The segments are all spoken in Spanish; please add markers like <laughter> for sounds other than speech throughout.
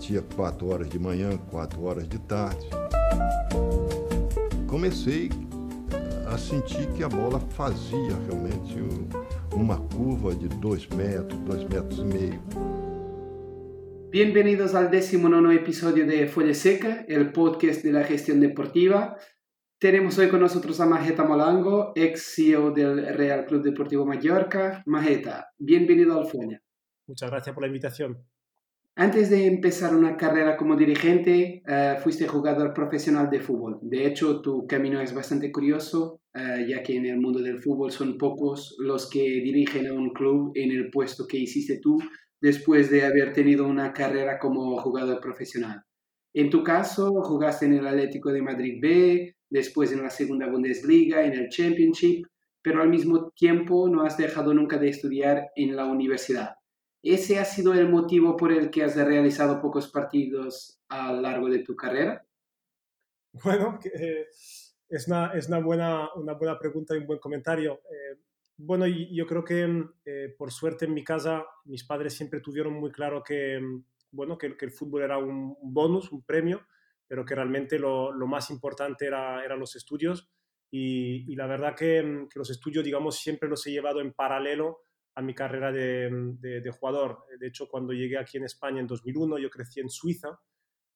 batia quatro horas de manhã, quatro horas de tarde. Comecei a sentir que a bola fazia realmente uma curva de dois metros, dois metros e meio. Bienvenidos al decimonono episodio de Folla Seca, el podcast de la gestión deportiva. Tenemos hoy con nosotros a Majeta Molango, ex CEO del Real Club Deportivo Mallorca. Majeta, bienvenido al Folla. Muchas gracias por la invitación. Antes de empezar una carrera como dirigente, eh, fuiste jugador profesional de fútbol. De hecho, tu camino es bastante curioso, eh, ya que en el mundo del fútbol son pocos los que dirigen a un club en el puesto que hiciste tú después de haber tenido una carrera como jugador profesional. En tu caso, jugaste en el Atlético de Madrid B, después en la Segunda Bundesliga, en el Championship, pero al mismo tiempo no has dejado nunca de estudiar en la universidad. ¿Ese ha sido el motivo por el que has realizado pocos partidos a lo largo de tu carrera? Bueno, eh, es, una, es una, buena, una buena pregunta y un buen comentario. Eh, bueno, yo creo que mm, eh, por suerte en mi casa mis padres siempre tuvieron muy claro que, mm, bueno, que, el fútbol era un, bonus, un premio, pero que realmente lo, lo más importante era, eran los estudios. Y, y la verdad que, mm, que, los estudios, digamos, siempre los he llevado en paralelo a mi carrera de, de, de, jugador. De hecho, cuando llegué aquí en España en 2001, yo crecí en Suiza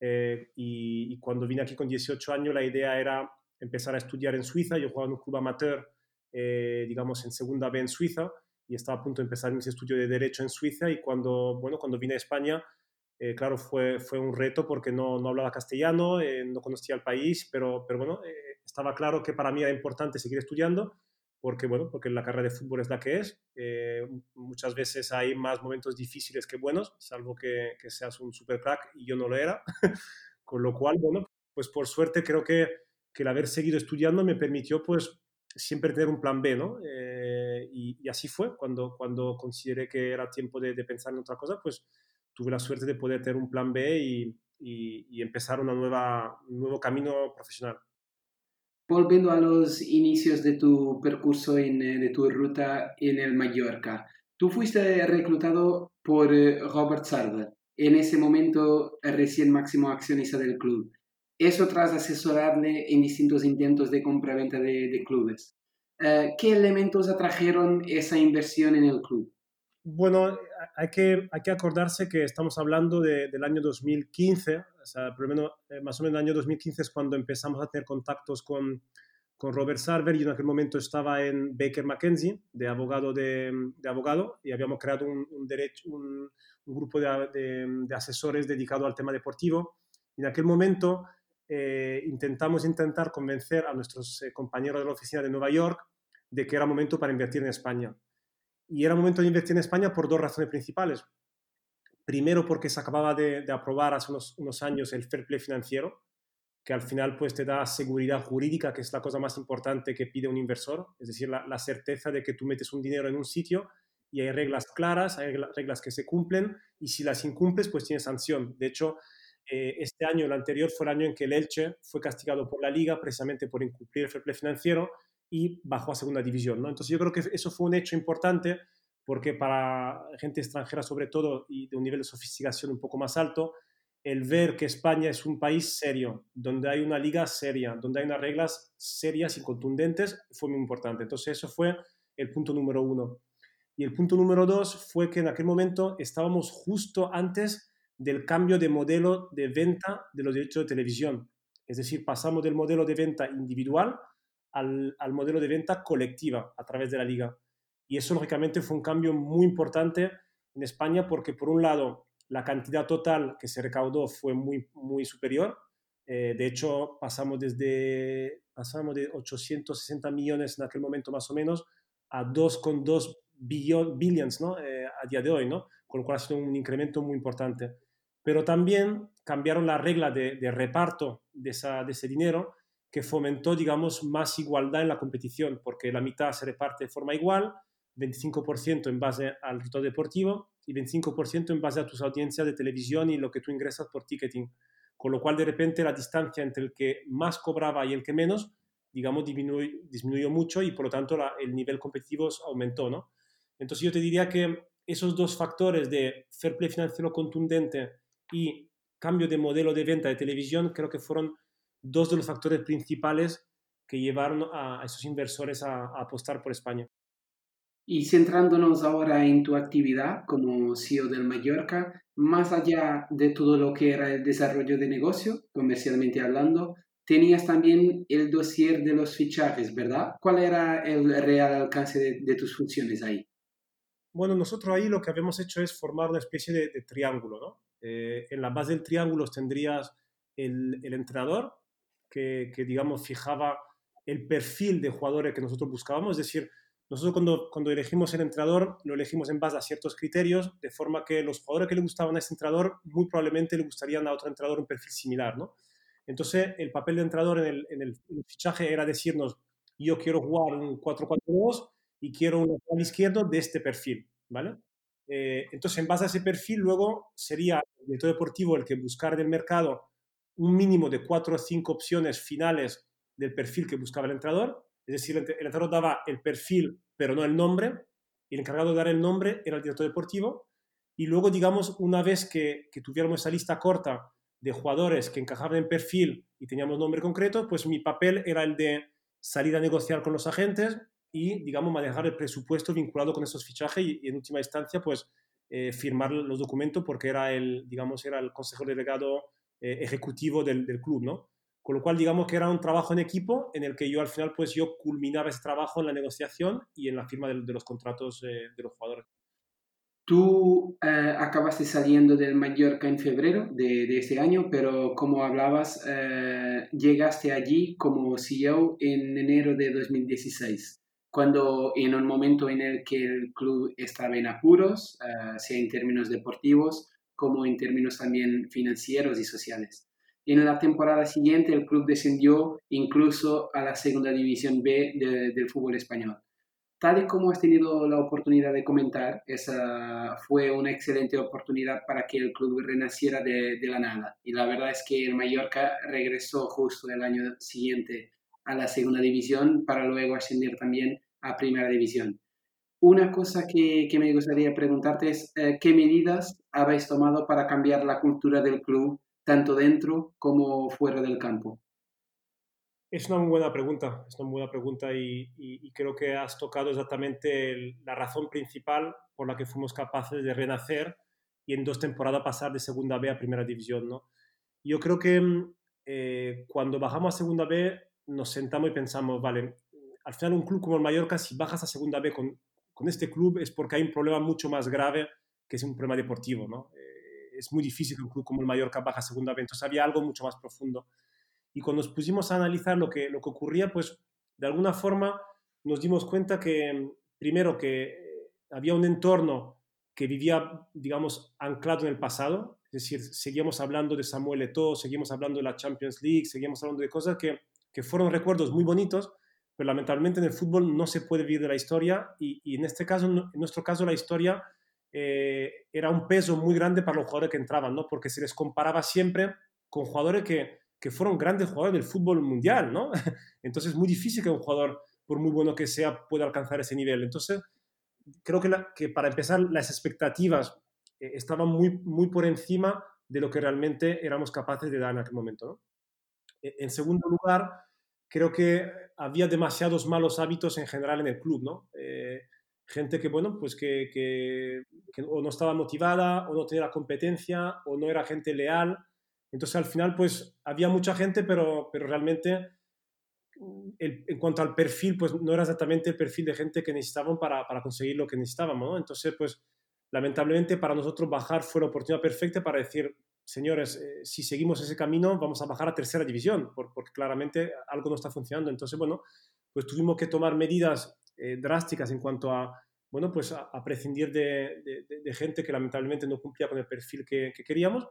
eh, y, y, cuando vine aquí con 18 años la idea era empezar a estudiar en Suiza. Yo jugaba en un club amateur eh, digamos, en segunda B en Suiza y estaba a punto de empezar mis estudios de Derecho en Suiza y cuando, bueno, cuando vine a España, eh, claro, fue, fue un reto porque no, no hablaba castellano, eh, no conocía el país, pero, pero bueno, estaba claro que para mí era importante seguir estudiando porque, bueno, porque la carrera de fútbol es la que es. muchas veces hay más momentos difíciles que buenos, salvo que, que seas un super crack y yo no lo era. <laughs> Con lo cual, bueno, pues por suerte creo que, que el haber seguido estudiando me permitió pues siempre tener un plan B, ¿no? Eh, y, así fue, cuando, cuando consideré que era tiempo de, pensar en otra cosa, pues tuve la suerte de poder tener un plan B y, y, empezar una nueva, un nuevo camino profesional. Volviendo a los inicios de tu percurso, en, eh, de tu ruta en el Mallorca, tú fuiste reclutado por eh, Robert Sarver, en ese momento recién máximo accionista del club. Eso tras asesorarle en distintos intentos de compra-venta de, clubes. Eh, ¿Qué elementos atrajeron esa inversión en el club? Bueno, hay que, hay que acordarse que estamos hablando del año 2015, o sea, por eh, más o menos el año 2015 es cuando empezamos a tener contactos con, con Robert Sarver. y en aquel momento estaba en Baker McKenzie, de abogado, de, abogado y habíamos creado un, grupo de, asesores dedicado al tema deportivo. Y en aquel momento eh, intentamos intentar convencer a nuestros eh, compañeros de la oficina de Nueva York de que era momento para invertir en España. Y era momento de invertir en España por dos razones principales. Primero, porque se acababa de, aprobar hace unos, años el fair play financiero, que al final pues, te da seguridad jurídica, que es la cosa más importante que pide un inversor, es decir, la, certeza de que tú metes un dinero en un sitio y hay reglas claras, hay reglas que se cumplen, y si las incumples, pues tienes sanción. De hecho, eh, este año, el anterior, fue el año en que el Elche fue castigado por la liga precisamente por incumplir el fair play financiero y bajó a segunda división. ¿no? Entonces yo creo que eso fue un hecho importante porque para gente extranjera sobre todo y de un nivel de sofisticación un poco más alto, el ver que España es un país serio, donde hay una liga seria, donde hay unas reglas serias y contundentes, fue muy importante. Entonces eso fue el punto número uno. Y el punto número dos fue que en aquel momento estábamos justo antes del cambio de modelo de venta de los derechos de televisión. Es decir, pasamos del modelo de venta individual al, modelo de venta colectiva a través de la liga. Y eso, lógicamente, fue un cambio muy importante en España porque, por un lado, la cantidad total que se recaudó fue muy, muy superior. Eh, de hecho, pasamos, desde, pasamos de 860 millones en aquel momento más o menos a 2,2 billions ¿no? Eh, a día de hoy, ¿no? con lo cual ha sido un incremento muy importante pero también cambiaron la regla de, reparto de, ese dinero que fomentó, digamos, más igualdad en la competición, porque la mitad se reparte de forma igual, 25% en base al rito deportivo y 25% en base a tus audiencias de televisión y lo que tú ingresas por ticketing. Con lo cual, de repente, la distancia entre el que más cobraba y el que menos, digamos, disminuyó, disminuyó mucho y, por lo tanto, el nivel competitivo aumentó, ¿no? Entonces, yo te diría que esos dos factores de fair play financiero contundente y cambio de modelo de venta de televisión creo que fueron dos de los factores principales que llevaron a, esos inversores a, apostar por España. Y centrándonos ahora en tu actividad como CEO del Mallorca, más allá de todo lo que era el desarrollo de negocio, comercialmente hablando, tenías también el dossier de los fichajes, ¿verdad? ¿Cuál era el real alcance de, tus funciones ahí? Bueno, nosotros ahí lo que habíamos hecho es formar una especie de, triángulo, ¿no? Eh, en la base del triángulo tendrías el, el entrenador, que, digamos, fijaba el perfil de jugadores que nosotros buscábamos, es decir, nosotros cuando, cuando elegimos el entrenador lo elegimos en base a ciertos criterios, de forma que los jugadores que le gustaban a ese entrenador muy probablemente le gustarían a otro entrenador un perfil similar, ¿no? Entonces, el papel de entrenador en el, fichaje era decirnos, yo quiero jugar un 4-4-2 y quiero un lateral izquierdo de este perfil, ¿vale? Eh, entonces, en base a ese perfil, luego sería el director deportivo el que buscara en el mercado un mínimo de 4 o 5 opciones finales del perfil que buscaba el entrenador. Es decir, el entrenador daba el perfil, pero no el nombre, el encargado de dar el nombre era el director deportivo. Y luego, digamos, una vez que, que tuviéramos esa lista corta de jugadores que encajaban en perfil y teníamos nombre concreto, pues mi papel era el de salir a negociar con los agentes y, digamos, manejar el presupuesto vinculado con esos fichajes y, en última instancia, pues eh, firmar los documentos porque era el, digamos, era el consejero delegado eh, ejecutivo del, del, club, ¿no? Con lo cual, digamos que era un trabajo en equipo en el que yo al final, pues yo culminaba ese trabajo en la negociación y en la firma de, los contratos eh, de los jugadores. Tú eh, acabaste saliendo del Mallorca en febrero de, de ese año, pero como hablabas, eh, llegaste allí como CEO en enero de 2016, cuando en un momento en el que el club estaba en apuros, eh, sea en términos deportivos como en términos también financieros y sociales. En la temporada siguiente el club descendió incluso a la segunda división B del fútbol español tal y como has tenido la oportunidad de comentar, esa fue una excelente oportunidad para que el club renaciera de, la nada. Y la verdad es que el Mallorca regresó justo el año siguiente a la segunda división para luego ascender también a primera división. Una cosa que, me gustaría preguntarte es eh, qué medidas habéis tomado para cambiar la cultura del club, tanto dentro como fuera del campo. Es una muy buena pregunta, es una muy buena pregunta y, creo que has tocado exactamente la razón principal por la que fuimos capaces de renacer y en dos temporadas pasar de segunda B a primera división. ¿no? Yo creo que mm, eh, cuando bajamos a segunda B nos sentamos y pensamos, vale, al final un club como el Mallorca, si bajas a segunda B con, con este club es porque hay un problema mucho más grave que es un problema deportivo. ¿no? Eh, es muy difícil que un club como el Mallorca baje a segunda B, entonces había algo mucho más profundo. Y cuando nos pusimos a analizar lo que, lo que ocurría, pues de alguna forma nos dimos cuenta que, primero, que había un entorno que vivía, digamos, anclado en el pasado, es decir, seguíamos hablando de Samuel Eto'o, seguimos hablando de la Champions League, seguimos hablando de cosas que, que fueron recuerdos muy bonitos, pero lamentablemente en el fútbol no se puede vivir de la historia y, y en este caso, en nuestro caso, la historia eh, era un peso muy grande para los jugadores que entraban, ¿no? Porque se les comparaba siempre con jugadores que, que fueron grandes jugadores del fútbol mundial, ¿no? <laughs> Entonces es muy difícil que un jugador, por muy bueno que sea, pueda alcanzar ese nivel. Entonces, creo que, que para empezar, las expectativas eh, estaban muy, muy por encima de lo que realmente éramos capaces de dar en aquel momento, ¿no? E, en segundo lugar, creo que había demasiados malos hábitos en general en el club, ¿no? Eh, gente que, bueno, pues que, que, o no estaba motivada, o no tenía la competencia, o no era gente leal, entonces al final pues había mucha gente, pero, pero realmente en cuanto al perfil, pues no era exactamente el perfil de gente que necesitaban para, para conseguir lo que necesitábamos. Entonces pues lamentablemente para nosotros bajar fue la oportunidad perfecta para decir, señores, eh, si seguimos ese camino vamos a bajar a tercera división, porque claramente algo no está funcionando. Entonces, bueno, pues tuvimos que tomar medidas eh, drásticas en cuanto a, bueno, pues a, prescindir de, gente que lamentablemente no cumplía con el perfil que, que queríamos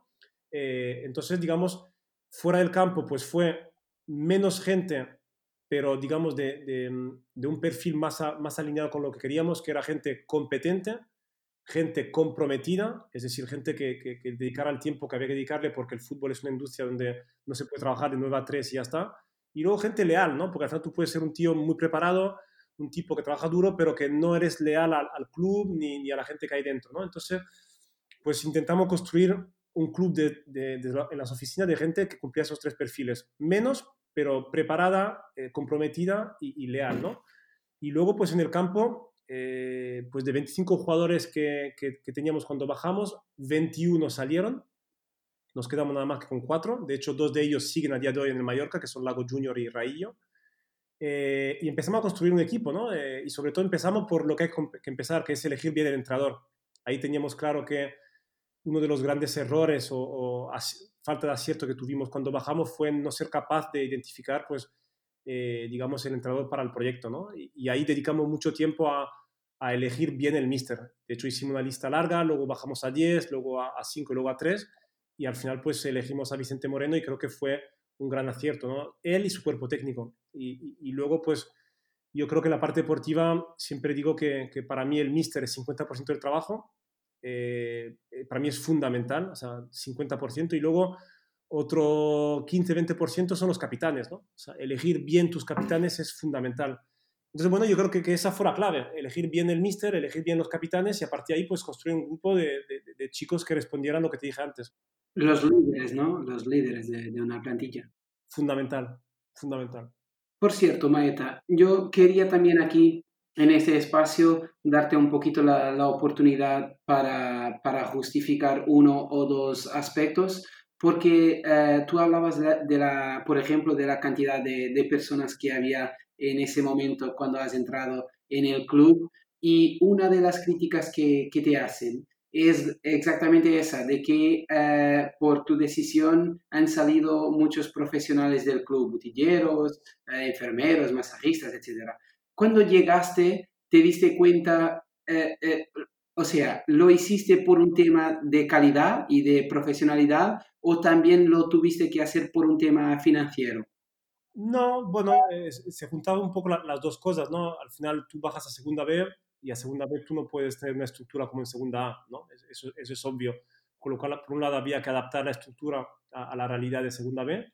eh, entonces, digamos, fuera del campo, pues fue menos gente, pero digamos de, un perfil más alineado con lo que queríamos, que era gente competente, gente comprometida, es decir, gente que, que, dedicara el tiempo que había que dedicarle porque el fútbol es una industria donde no se puede trabajar de 9 a 3 y ya está. Y luego gente leal, ¿no? Porque al final tú puedes ser un tío muy preparado, un tipo que trabaja duro, pero que no eres leal al, club ni, a la gente que hay dentro, ¿no? Entonces, pues intentamos construir un club de, en las oficinas de gente que cumplía esos tres perfiles. Menos, pero preparada, eh, comprometida y, leal, ¿no? Y luego, pues en el campo, eh, pues de 25 jugadores que, que, teníamos cuando bajamos, 21 salieron. Nos quedamos nada más que con cuatro. De hecho, dos de ellos siguen a día de hoy en el Mallorca, que son Lago Junior y Raillo. Eh, y empezamos a construir un equipo, ¿no? y sobre todo empezamos por lo que hay que empezar, que es elegir bien el entrenador. Ahí teníamos claro que uno de los grandes errores o, falta de acierto que tuvimos cuando bajamos fue no ser capaz de identificar, pues, eh, digamos, el entrenador para el proyecto, ¿no? Y, ahí dedicamos mucho tiempo a, elegir bien el mister. De hecho, hicimos una lista larga, luego bajamos a 10, luego a, 5 y luego a 3, y al final, pues, elegimos a Vicente Moreno y creo que fue un gran acierto, ¿no? Él y su cuerpo técnico. Y, luego, pues, yo creo que la parte deportiva, siempre digo que, que para mí el mister es 50% del trabajo eh, eh, para mí es fundamental, o sea, 50%, y luego otro 15-20% son los capitanes, ¿no? O sea, elegir bien tus capitanes es fundamental. Entonces, bueno, yo creo que, que, esa fue la clave, elegir bien el míster, elegir bien los capitanes y a partir de ahí, pues construir un grupo de, de, chicos que respondieran lo que te dije antes. Los líderes, ¿no? Los líderes de, una plantilla. Fundamental, fundamental. Por cierto, Maeta, yo quería también aquí en ese espacio darte un poquito la, oportunidad para, para, justificar uno o dos aspectos, porque eh, tú hablabas de la, por ejemplo, de la cantidad de, de, personas que había en ese momento cuando has entrado en el club. Y una de las críticas que, que te hacen es exactamente esa, de que eh, por tu decisión han salido muchos profesionales del club, botilleros, eh, enfermeros, masajistas, etcétera. Cuando llegaste, te diste cuenta, eh, eh, o sea, ¿lo hiciste por un tema de calidad y de profesionalidad o también lo tuviste que hacer por un tema financiero? No, bueno, se juntaban un poco las dos cosas, ¿no? Al final tú bajas a segunda B y a segunda B tú no puedes tener una estructura como en segunda A, ¿no? Eso, eso es obvio. Con lo cual, por un lado, había que adaptar la estructura a, a, la realidad de segunda B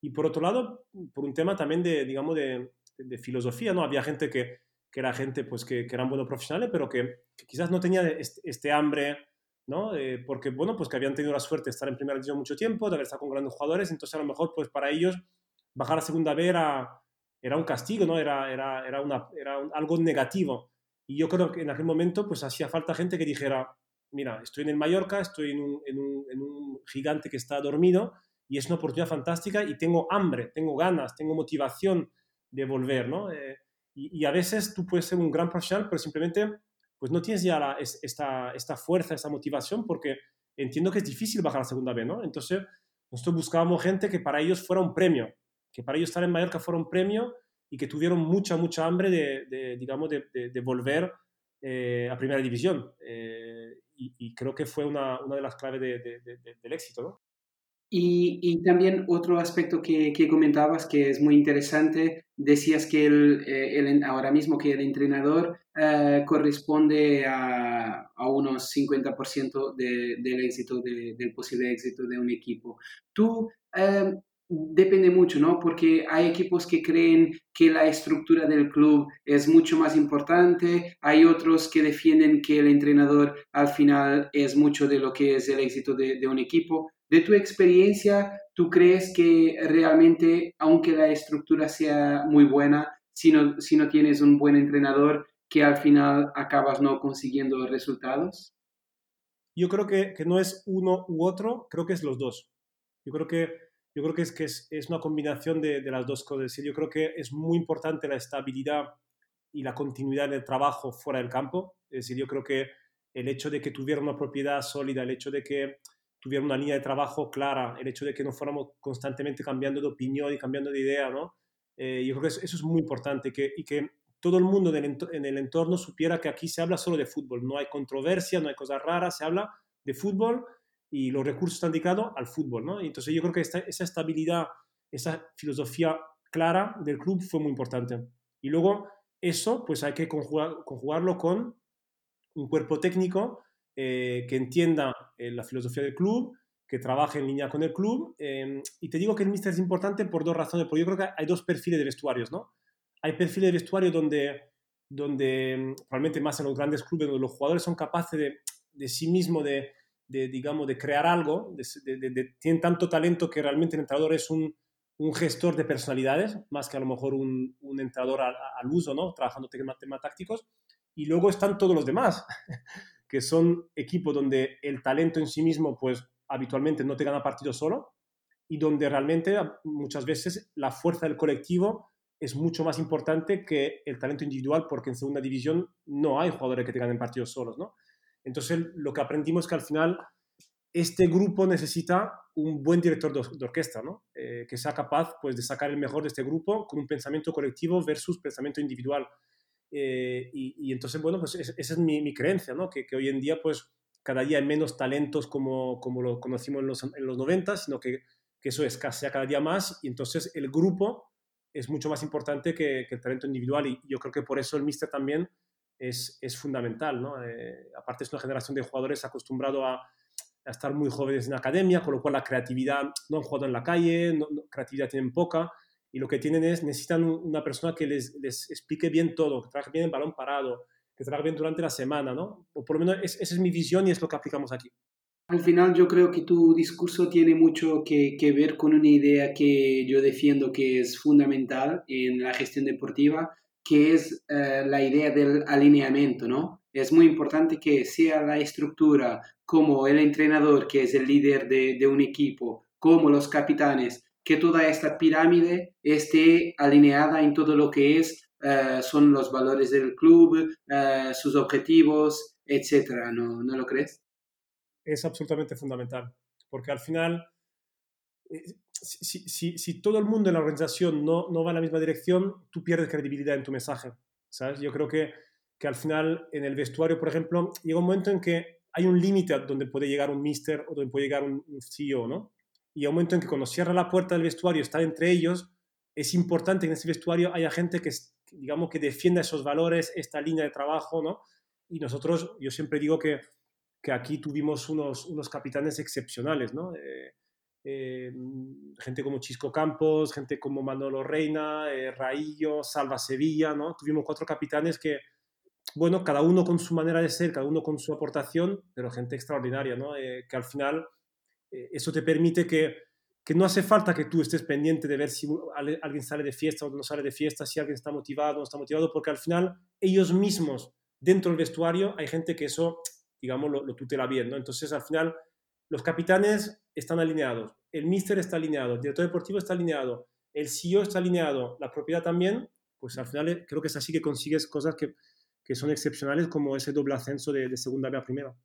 y por otro lado, por un tema también de, digamos, de, de filosofía, ¿no? Había gente que, que era gente pues que, que, eran buenos profesionales, pero que, quizás no tenía este, hambre, ¿no? Eh, porque, bueno, pues que habían tenido la suerte de estar en primera división mucho tiempo, de haber estado con grandes jugadores, entonces a lo mejor pues para ellos bajar a segunda B era, era un castigo, ¿no? Era, era, era, una, era algo negativo. Y yo creo que en aquel momento pues hacía falta gente que dijera, mira, estoy en el Mallorca, estoy en un, en un, en un gigante que está dormido y es una oportunidad fantástica y tengo hambre, tengo ganas, tengo motivación de volver, ¿no? Eh, y, a veces tú puedes ser un gran profesional, pero simplemente pues no tienes ya esta, esta fuerza, esta motivación, porque entiendo que es difícil bajar a la segunda vez, ¿no? Entonces, nosotros buscábamos gente que para ellos fuera un premio, que para ellos estar en Mallorca fuera un premio y que tuvieron mucha, mucha hambre de, digamos, de, de, volver eh, a primera división. Eh, y, y, creo que fue una, una de las claves del éxito, ¿no? Y, también otro aspecto que, que, comentabas que es muy interesante, decías que el, eh, el ahora mismo que el entrenador eh, corresponde a, a, unos 50% de, del éxito, del posible éxito de un equipo. Tú, eh, depende mucho, ¿no? Porque hay equipos que creen que la estructura del club es mucho más importante, hay otros que defienden que el entrenador al final es mucho de lo que es el éxito de, de un equipo. De tu experiencia, ¿tú crees que realmente, aunque la estructura sea muy buena, si no, si no tienes un buen entrenador, que al final acabas no consiguiendo resultados? Yo creo que, que no es uno u otro, creo que es los dos. Yo creo que, yo creo que, es, que es, es una combinación de, de, las dos cosas. Yo creo que es muy importante la estabilidad y la continuidad del trabajo fuera del campo. Es decir, yo creo que el hecho de que tuviera una propiedad sólida, el hecho de que tuviera una línea de trabajo clara, el hecho de que no fuéramos constantemente cambiando de opinión y cambiando de idea, ¿no? Eh, yo creo que eso, es muy importante que, y que todo el mundo en el entorno supiera que aquí se habla solo de fútbol, no hay controversia, no hay cosas raras, se habla de fútbol y los recursos están dedicados al fútbol, ¿no? Entonces yo creo que esa estabilidad, esa filosofía clara del club fue muy importante. Y luego eso, pues hay que conjugarlo con un cuerpo técnico eh, que entienda eh, la filosofía del club, que trabaje en línea con el club. Em, y te digo que el míster es importante por dos razones, porque yo creo que hay dos perfiles de vestuarios, ¿no? Hay perfiles de vestuario donde, donde em, probablemente más en los grandes clubes, donde los jugadores son capaces de, de sí mismos de, de, digamos, de crear algo, de, tienen tanto talento que realmente el entrenador es un, un, gestor de personalidades, más que a lo mejor un, un entrenador al, uso, ¿no? Trabajando temas, temas tácticos. Y luego están todos los demás, <laughs> que son equipos donde el talento en sí mismo, pues habitualmente no te gana partido solo y donde realmente muchas veces la fuerza del colectivo es mucho más importante que el talento individual porque en segunda división no hay jugadores que te ganen partidos solos, ¿no? Entonces, lo que aprendimos es que al final este grupo necesita un buen director de, orquesta, ¿no? Eh, que sea capaz pues, de sacar el mejor de este grupo con un pensamiento colectivo versus pensamiento individual. Eh, y, entonces, bueno, pues esa es mi, creencia, ¿no? Que, hoy en día, pues, cada día hay menos talentos como, como lo conocimos en los, en los 90, sino que, que eso escasea cada día más y entonces el grupo es mucho más importante que, que el talento individual y yo creo que por eso el míster también es, es fundamental. ¿no? Eh, aparte es una generación de jugadores acostumbrado a, a, estar muy jóvenes en academia, con lo cual la creatividad no han jugado en la calle, no, creatividad tienen poca, y lo que tienen es, necesitan una persona que les, les explique bien todo, que trabaje bien el balón parado, que trabaje bien durante la semana, ¿no? O por lo menos esa es mi visión y es lo que aplicamos aquí. Al final yo creo que tu discurso tiene mucho que, que, ver con una idea que yo defiendo que es fundamental en la gestión deportiva, que es eh, la idea del alineamiento, ¿no? Es muy importante que sea la estructura como el entrenador, que es el líder de, de un equipo, como los capitanes, que toda esta pirámide esté alineada en todo lo que es, uh, son los valores del club, uh, sus objetivos, etcétera, ¿no, ¿no lo crees? Es absolutamente fundamental, porque al final si, si, todo el mundo en la organización no, no va en la misma dirección, tú pierdes credibilidad en tu mensaje, ¿sabes? Yo creo que, que al final en el vestuario, por ejemplo, llega un momento en que hay un límite donde puede llegar un mister o donde puede llegar un, CEO, ¿no? Y hay un momento en que cuando cierra la puerta del vestuario, está entre ellos, es importante que en ese vestuario haya gente que, digamos, que defienda esos valores, esta línea de trabajo, ¿no? Y nosotros, yo siempre digo que, que aquí tuvimos unos, unos capitanes excepcionales, ¿no? Eh, eh, gente como Chisco Campos, gente como Manolo Reina, eh, Raillo, Salva Sevilla, ¿no? Tuvimos cuatro capitanes que, bueno, cada uno con su manera de ser, cada uno con su aportación, pero gente extraordinaria, ¿no? Eh, que al final eso te permite que, que no hace falta que tú estés pendiente de ver si alguien sale de fiesta o no sale de fiesta, si alguien está motivado o no está motivado, porque al final ellos mismos, dentro del vestuario, hay gente que eso, digamos, lo, tutela bien, ¿no? Entonces, al final, los capitanes están alineados, el míster está alineado, el director deportivo está alineado, el CEO está alineado, la propiedad también, pues al final eh, creo que es así que consigues cosas que, que son excepcionales como ese doble ascenso de, de, segunda a primera.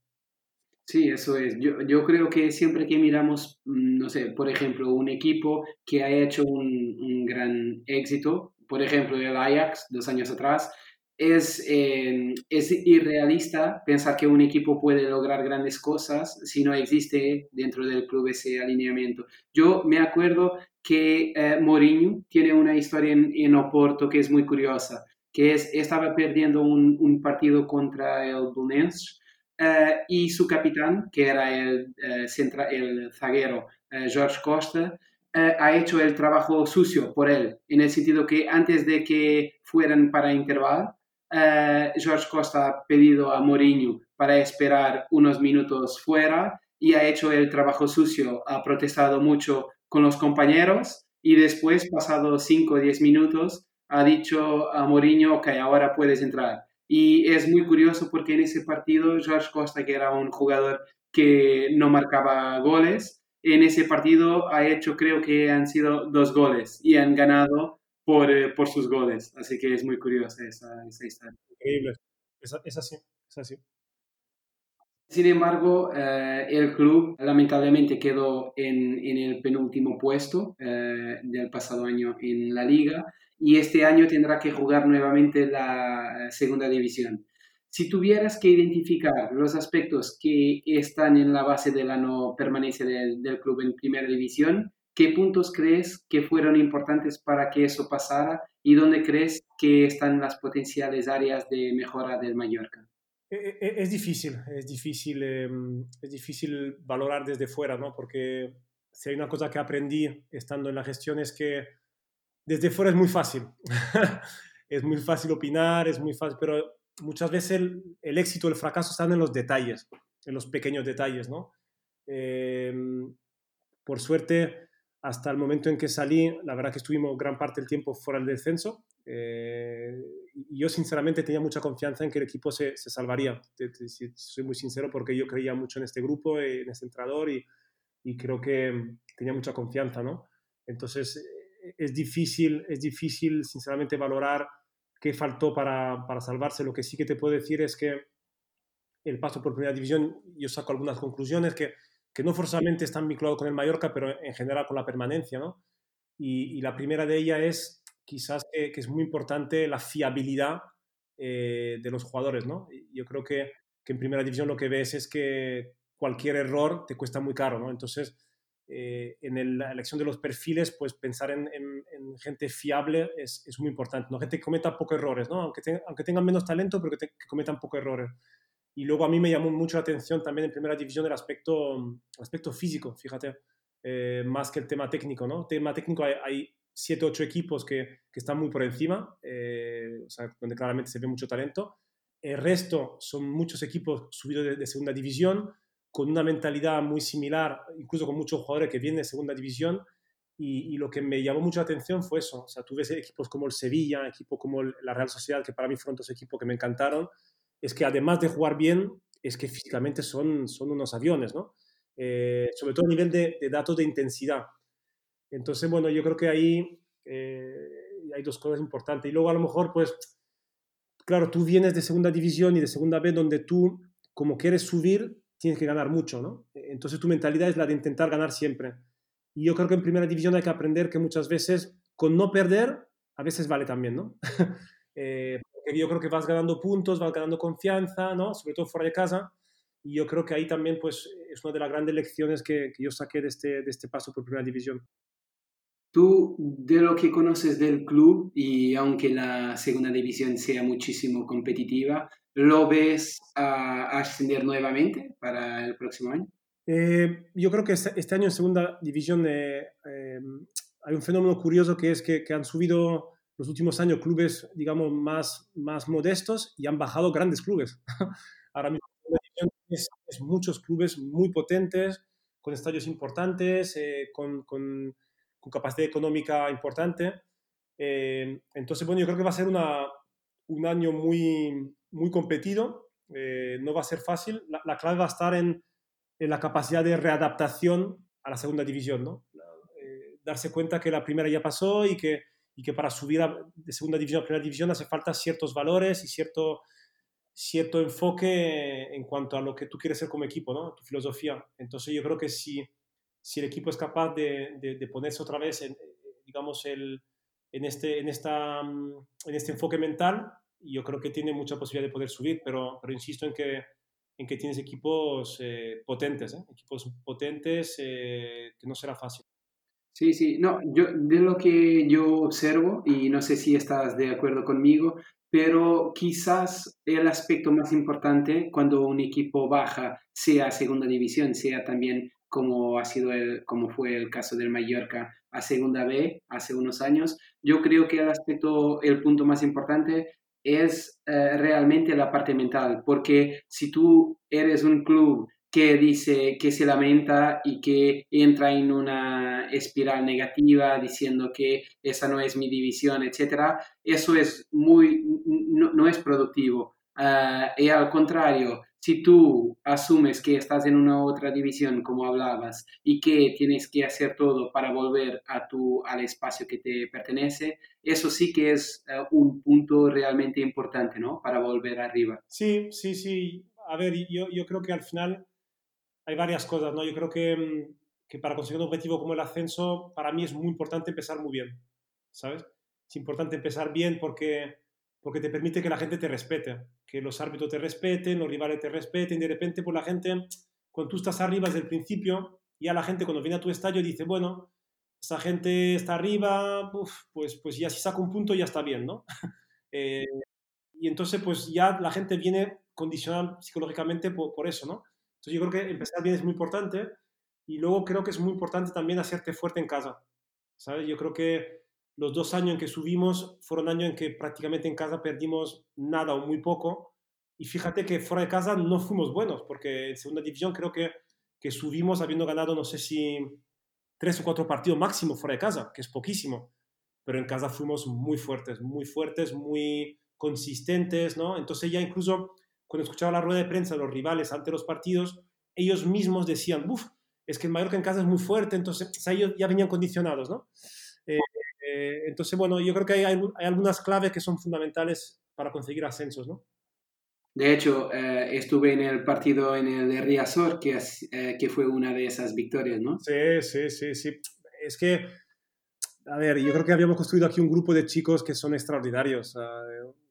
Sí, eso es. Yo, yo, creo que siempre que miramos, mm, no sé, por ejemplo, un equipo que ha hecho un, gran éxito, por ejemplo, el Ajax dos años atrás, es, eh, es irrealista pensar que un equipo puede lograr grandes cosas si no existe dentro del club ese alineamiento. Yo me acuerdo que eh, Mourinho tiene una historia en, en, Oporto que es muy curiosa, que es, estaba perdiendo un, un partido contra el Belenenses eh, y su capitán, que era el, centra, el zaguero George Costa, ha hecho el trabajo sucio por él, en el sentido que antes de que fueran para intervalo, uh, Jorge Costa ha pedido a Mourinho para esperar unos minutos fuera y ha hecho el trabajo sucio, ha protestado mucho con los compañeros y después, pasado 5 o 10 minutos, ha dicho a Mourinho, ok, ahora puedes entrar. Y es muy curioso porque en ese partido Jorge Costa, que era un jugador que no marcaba goles, en ese partido ha hecho, creo que han sido dos goles y han ganado por, eh, por sus goles. Así que es muy curiosa esa, esa historia. Increíble. Es, es, así, es así. Sin embargo, eh, el club lamentablemente quedó en, en el penúltimo puesto eh, del pasado año en la liga y este año tendrá que jugar nuevamente la segunda división. Si tuvieras que identificar los aspectos que están en la base de la no permanencia del, club en primera división, ¿Qué puntos crees que fueron importantes para que eso pasara y dónde crees que están las potenciales áreas de mejora del Mallorca? E, e, e, es difícil, es difícil, em, es difícil valorar desde fuera, ¿no? Porque si hay una cosa que aprendí estando en la gestión es que desde fuera es muy fácil. <laughs> es muy fácil opinar, es muy fácil, pero muchas veces el, éxito, el fracaso están en los detalles. en los pequeños detalles, ¿no? Em, por suerte, hasta el momento en que salí, la verdad que estuvimos gran parte del tiempo fuera del descenso. Eh, y yo sinceramente tenía mucha confianza en que el equipo se, se salvaría. soy muy sincero porque yo creía mucho en este grupo, en este entrenador y, y creo que tenía mucha confianza, ¿no? Entonces eh, es difícil, es difícil sinceramente valorar qué faltó para, para salvarse. Lo que sí que te puedo decir es que el paso por primera división, yo saco algunas conclusiones que, que no forzosamente están vinculados con el Mallorca, pero en general con la permanencia, ¿no? Y, y la primera de ellas es quizás que, es muy importante la fiabilidad eh, de los jugadores, ¿no? Yo creo que, que, en primera división lo que ves es que cualquier error te cuesta muy caro, ¿no? Entonces, eh, en la elección de los perfiles, pues pensar en, gente fiable es, es, muy importante, ¿no? Gente que cometa pocos errores, ¿no? Aunque, aunque tengan menos talento, pero que, que cometan pocos errores. Y luego a mí me llamó mucho la atención también en primera división el aspecto, el aspecto físico, fíjate, eh, más que el tema técnico, ¿no? tema técnico hay, hay siete, ocho equipos que, que, están muy por encima, eh, o sea, donde claramente se ve mucho talento. El resto son muchos equipos subidos de, segunda división, con una mentalidad muy similar, incluso con muchos jugadores que vienen de segunda división. Y, y, lo que me llamó mucho la atención fue eso. O sea, tú ves equipos como el Sevilla, equipos como la Real Sociedad, que para mí fueron dos equipos que me encantaron, es que además de jugar bien, es que físicamente son, son unos aviones, ¿no? Eh, sobre todo a nivel de, de, datos de intensidad. Entonces, bueno, yo creo que ahí eh, hay dos cosas importantes. Y luego a lo mejor, pues, claro, tú vienes de segunda división y de segunda B donde tú, como quieres subir, tienes que ganar mucho, ¿no? Entonces tu mentalidad es la de intentar ganar siempre. Y yo creo que en primera división hay que aprender que muchas veces con no perder, a veces vale también, ¿no? <laughs> eh, yo creo que vas ganando puntos, vas ganando confianza, ¿no? Sobre todo fuera de casa. Y yo creo que ahí también pues, es una de las grandes lecciones que, que yo saqué de este, de este paso por primera división. Tú, de lo que conoces del club, y aunque la segunda división sea muchísimo competitiva, ¿lo ves a, ascender nuevamente para el próximo año? Eh, yo creo que este, este, año en segunda división eh, eh, hay un fenómeno curioso que es que, han subido los últimos años clubes, digamos, más, más modestos y han bajado grandes clubes. <laughs> Ahora mismo es, es, muchos clubes muy potentes, con estadios importantes, con, con, capacidad económica importante. Entonces, bueno, yo creo que va a ser una, un año muy, muy competido, eh, no va a ser fácil. La, la clave va a estar en, en, la capacidad de readaptación a la segunda división, ¿no? darse cuenta que la primera ya pasó y que y que para subir a, de segunda división a primera división hace falta ciertos valores y cierto, cierto enfoque en cuanto a lo que tú quieres ser como equipo, ¿no? tu filosofía. Entonces yo creo que si, si el equipo es capaz de, de, de ponerse otra vez, en, digamos, el, en, este, en, esta, en este enfoque mental, yo creo que tiene mucha posibilidad de poder subir, pero, pero insisto en que, en que tienes equipos eh, potentes, ¿eh? equipos potentes eh, que no será fácil. Sí, sí, no, yo de lo que yo observo, y no sé si estás de acuerdo conmigo, pero quizás el aspecto más importante cuando un equipo baja, sea segunda división, sea también como ha sido el, como fue el caso del Mallorca a segunda B hace unos años, yo creo que el aspecto, el punto más importante es eh, realmente la parte mental, porque si tú eres un club que dice que se lamenta y que entra en una espiral negativa diciendo que esa no es mi división, etcétera, eso es muy, no, no es productivo. Uh, y al contrario, si tú asumes que estás en una otra división, como hablabas, y que tienes que hacer todo para volver a tu, al espacio que te pertenece, eso sí que es uh, un punto realmente importante, ¿no? Para volver arriba. Sí, sí, sí. A ver, yo, yo creo que al final hay varias cosas, ¿no? Yo creo que, mm, que, para conseguir un objetivo como el ascenso, para mí es muy importante empezar muy bien, ¿sabes? Es importante empezar bien porque, porque te permite que la gente te respete, que los árbitros te respeten, los rivales te respeten, de repente, pues la gente, cuando tú estás arriba desde el principio, ya la gente cuando viene a tu estadio dice, bueno, esa gente está arriba, uf, pues, pues ya si saca un punto ya está bien, ¿no? <laughs> eh, y entonces, pues ya la gente viene condicionada psicológicamente por, por eso, ¿no? Entonces yo creo que empezar bien es muy importante y luego creo que es muy importante también hacerte fuerte en casa. ¿sabes? Yo creo que los dos años en que subimos fueron años en que prácticamente en casa perdimos nada o muy poco y fíjate que fuera de casa no fuimos buenos, porque en segunda división creo que, que subimos habiendo ganado, no sé si tres o cuatro partidos máximo fuera de casa, que es poquísimo, pero en casa fuimos muy fuertes, muy fuertes, muy consistentes, ¿no? Entonces ya incluso cuando escuchaba la rueda de prensa de los rivales ante los partidos, ellos mismos decían, uff, es que el Mallorca en casa es muy fuerte, entonces ellos ya venían condicionados, ¿no? Eh, eh, entonces, bueno, yo creo que hay, hay, algunas claves que son fundamentales para conseguir ascensos, ¿no? De hecho, eh, estuve en el partido en el de Riazor, que, que fue una de esas victorias, ¿no? Sí, sí, sí, sí. Es que, a ver, yo creo que habíamos construido aquí un grupo de chicos que son extraordinarios.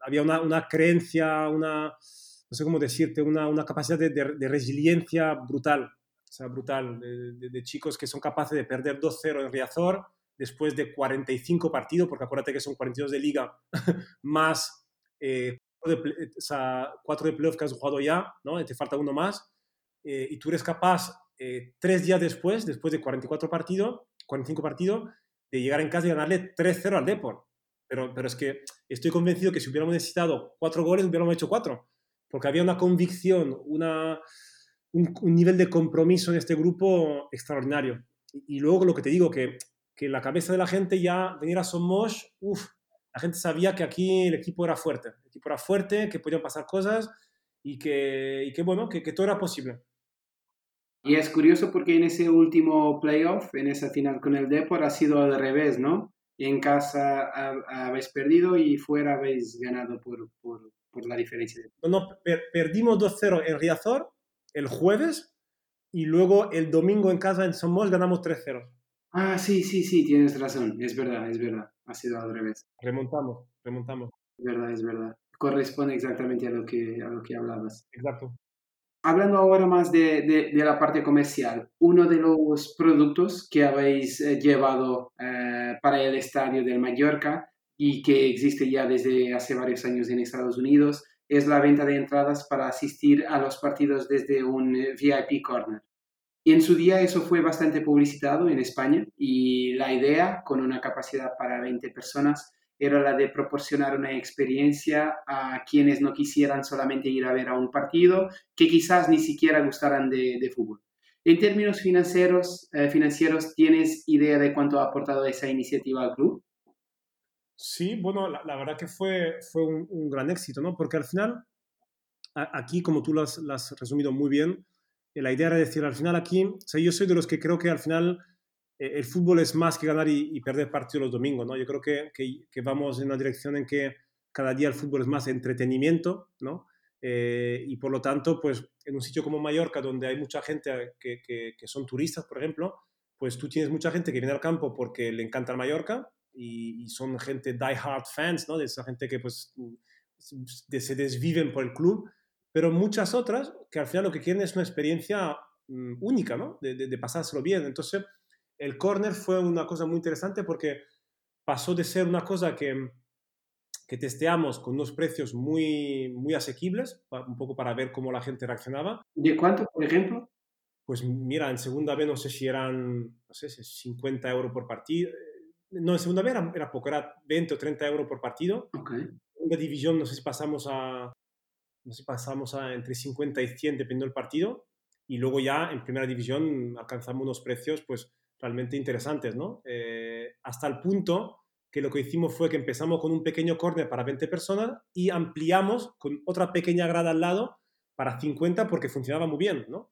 había una, una creencia, una, no sé cómo decirte, una, una capacidad de, de, resiliencia brutal, o sea, brutal, de, de, chicos que son capaces de perder 2-0 en Riazor después de 45 partidos, porque acuérdate que son 42 de liga, <laughs> más eh, de, o sea, 4 de playoff que has jugado ya, ¿no? te falta uno más, eh, y tú eres capaz, eh, tres días después, después de 44 partidos, 45 partidos, de llegar en casa y ganarle 3-0 al Deport. Pero, pero es que estoy convencido que si hubiéramos necesitado cuatro goles, hubiéramos hecho cuatro porque había una convicción, una, un, nivel de compromiso en este grupo extraordinario. Y, luego lo que te digo, que, que la cabeza de la gente ya venir a Somos, uff, la gente sabía que aquí el equipo era fuerte, el equipo era fuerte, que podían pasar cosas y que, y que bueno, que, que todo era posible. Y es curioso porque en ese último playoff, en esa final con el Depor, ha sido al revés, ¿no? En casa habéis perdido y fuera habéis ganado por, por, por la diferencia. No, perdimos 2-0 en Riazor el jueves y luego el domingo en casa en Somos ganamos 3-0. Ah, sí, sí, sí, tienes razón, es verdad, es verdad, ha sido al revés. Remontamos, remontamos. Es verdad, es verdad. Corresponde exactamente a lo que, a lo que hablabas. Exacto. Hablando ahora más de, de, de, la parte comercial, uno de los productos que habéis eh, llevado eh, para el estadio del Mallorca y que existe ya desde hace varios años en Estados Unidos, es la venta de entradas para asistir a los partidos desde un eh, VIP corner. Y en su día eso fue bastante publicitado en España y la idea, con una capacidad para 20 personas, era la de proporcionar una experiencia a quienes no quisieran solamente ir a ver a un partido, que quizás ni siquiera gustaran de, fútbol. En términos financieros, eh, financieros, ¿tienes idea de cuánto ha aportado esa iniciativa al club? Sí, bueno, la, verdad que fue, fue un, gran éxito, ¿no? Porque al final, aquí, como tú lo has, resumido muy bien, la idea era decir, al final aquí, o sea, yo soy de los que creo que al final eh, el fútbol es más que ganar y, perder partidos los domingos, ¿no? Yo creo que, que, vamos en una dirección en que cada día el fútbol es más entretenimiento, ¿no? Eh, y por lo tanto, pues en un sitio como Mallorca, donde hay mucha gente que, que, son turistas, por ejemplo, pues tú tienes mucha gente que viene al campo porque le encanta Mallorca, y, son gente die-hard fans, ¿no? De esa gente que pues se desviven por el club, pero muchas otras que al final lo que quieren es una experiencia mm, única, ¿no? De, de, pasárselo bien. Entonces, el corner fue una cosa muy interesante porque pasó de ser una cosa que, que testeamos con unos precios muy, muy asequibles, un poco para ver cómo la gente reaccionaba. ¿De cuánto, por ejemplo? Pues mira, en segunda vez no sé si eran, no sé, 50 euros por partido, no, en segunda vez era, era, poco, era 20 o 30 euros por partido. Okay. En segunda división no sé si pasamos a, no sé pasamos a entre 50 y 100 dependiendo del partido. Y luego ya en primera división alcanzamos unos precios pues realmente interesantes, ¿no? Eh, hasta el punto que lo que hicimos fue que empezamos con un pequeño corner para 20 personas y ampliamos con otra pequeña grada al lado para 50 porque funcionaba muy bien, ¿no?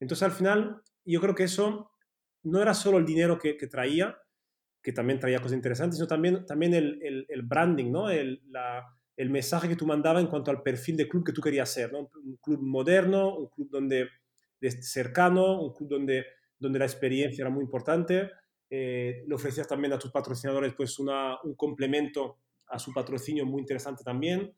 Entonces al final yo creo que eso no era solo el dinero que, que traía, que también traía cosas interesantes, sino también, también el, el, branding, ¿no? El, la, el, mensaje que tú mandabas en cuanto al perfil de club que tú querías ser, ¿no? Un club moderno, un club donde cercano, un club donde, donde la experiencia era muy importante. Eh, le ofrecías también a tus patrocinadores pues una, un complemento a su patrocinio muy interesante también.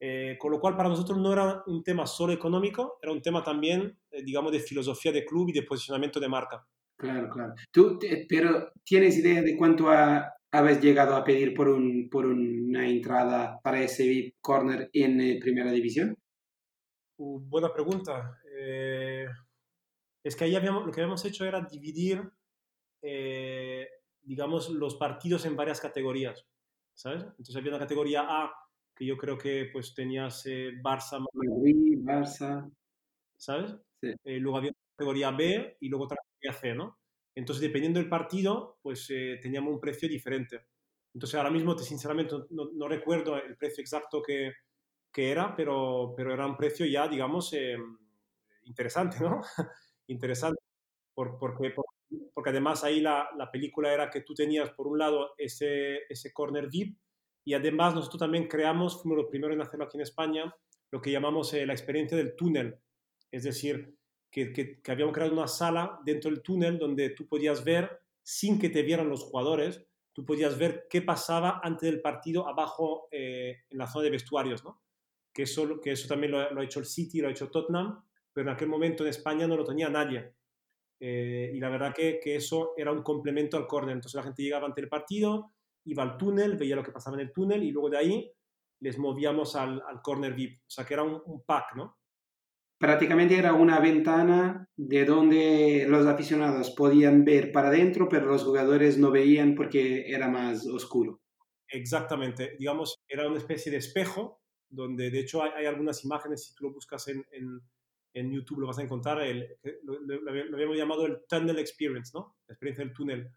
Eh, con lo cual para nosotros no era un tema solo económico, era un tema también, eh, digamos, de filosofía de club y de posicionamiento de marca. Claro, claro. ¿Tú, pero tienes idea de cuánto habéis llegado a pedir por, un, por una entrada para ese VIP corner en eh, Primera División? Uh, buena pregunta. Eh, es que ahí habíamos, lo que habíamos hecho era dividir, eh, digamos, los partidos en varias categorías, ¿sabes? Entonces había una categoría A que yo creo que pues tenías Barça, Madrid, Barça. ¿sabes? Sí. Luego había categoría B y luego otra categoría C, ¿no? Entonces, dependiendo del partido, pues eh, teníamos un precio diferente. Entonces, ahora mismo, sinceramente, no, no recuerdo el precio exacto que, que, era, pero, pero era un precio ya, digamos, eh, interesante, ¿no? <laughs> interesante. Por, porque, por, porque además ahí la, la, película era que tú tenías, por un lado, ese, ese corner VIP y además nosotros también creamos, fuimos los primeros en hacerlo aquí en España, lo que llamamos eh, la experiencia del túnel. Es decir, que, habíamos creado una sala dentro del túnel donde tú podías ver, sin que te vieran los jugadores, tú podías ver qué pasaba antes del partido abajo eh, en la zona de vestuarios, ¿no? Que eso, que eso también lo, lo, ha hecho el City, lo ha hecho Tottenham, pero en aquel momento en España no lo tenía nadie. Eh, y la verdad que, que, eso era un complemento al córner. Entonces la gente llegaba ante el partido, iba al túnel, veía lo que pasaba en el túnel y luego de ahí les movíamos al, al corner VIP. O sea que era un pack, ¿no? Prácticamente era una ventana de donde los aficionados podían ver para adentro, pero los jugadores no veían porque era más oscuro. Exactamente, digamos, era una especie de espejo, donde de hecho hay, algunas imágenes, si tú lo buscas en, en, YouTube lo vas a encontrar, lo, lo, habíamos llamado el Tunnel Experience, ¿no? La experiencia del túnel.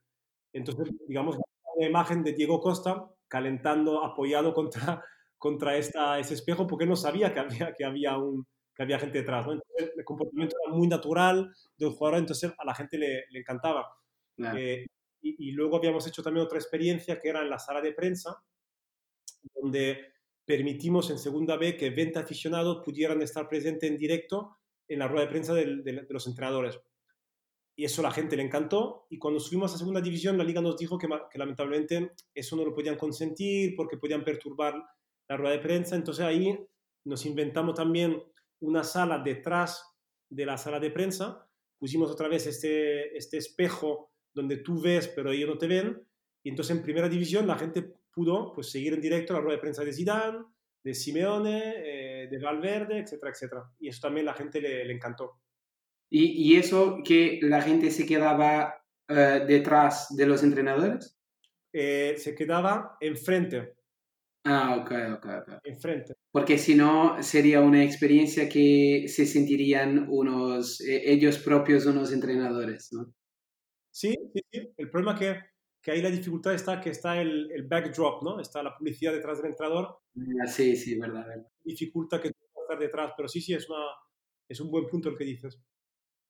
Entonces, digamos, una imagen de Diego Costa calentando, apoyado contra, <laughs> contra esta, ese espejo, porque no sabía que había, que había un que había gente detrás. ¿no? Entonces, el comportamiento era muy natural del jugador, entonces a la gente le, le encantaba. Claro. Eh, y, y, luego habíamos hecho también otra experiencia que era en la sala de prensa, donde permitimos en segunda B que 20 aficionados pudieran estar presentes en directo en la rueda de prensa de, de, de los entrenadores. Y eso a la gente le encantó. Y cuando subimos a segunda división, la liga nos dijo que, que lamentablemente eso no lo podían consentir porque podían perturbar la rueda de prensa. Entonces ahí nos inventamos también una sala detrás de la sala de prensa, pusimos otra vez este, este espejo donde tú ves pero ellos no te ven, y entonces en primera división la gente pudo pues, seguir en directo la rueda de prensa de Zidane, de Simeone, eh, de Valverde, etcétera, etcétera. Y eso también la gente le, le encantó. ¿Y, ¿Y, eso que la gente se quedaba uh, detrás de los entrenadores? Eh, se quedaba enfrente. Ah, ok, ok, ok. Enfrente porque si no sería una experiencia que se sentirían unos, eh, ellos propios unos entrenadores, ¿no? Sí, sí, sí. El problema es que, que ahí la dificultad está que está el, el, backdrop, ¿no? Está la publicidad detrás del entrenador. Ah, sí, sí, verdad, verdad. Dificulta que tú estar detrás, pero sí, sí, es, una, es un buen punto el que dices.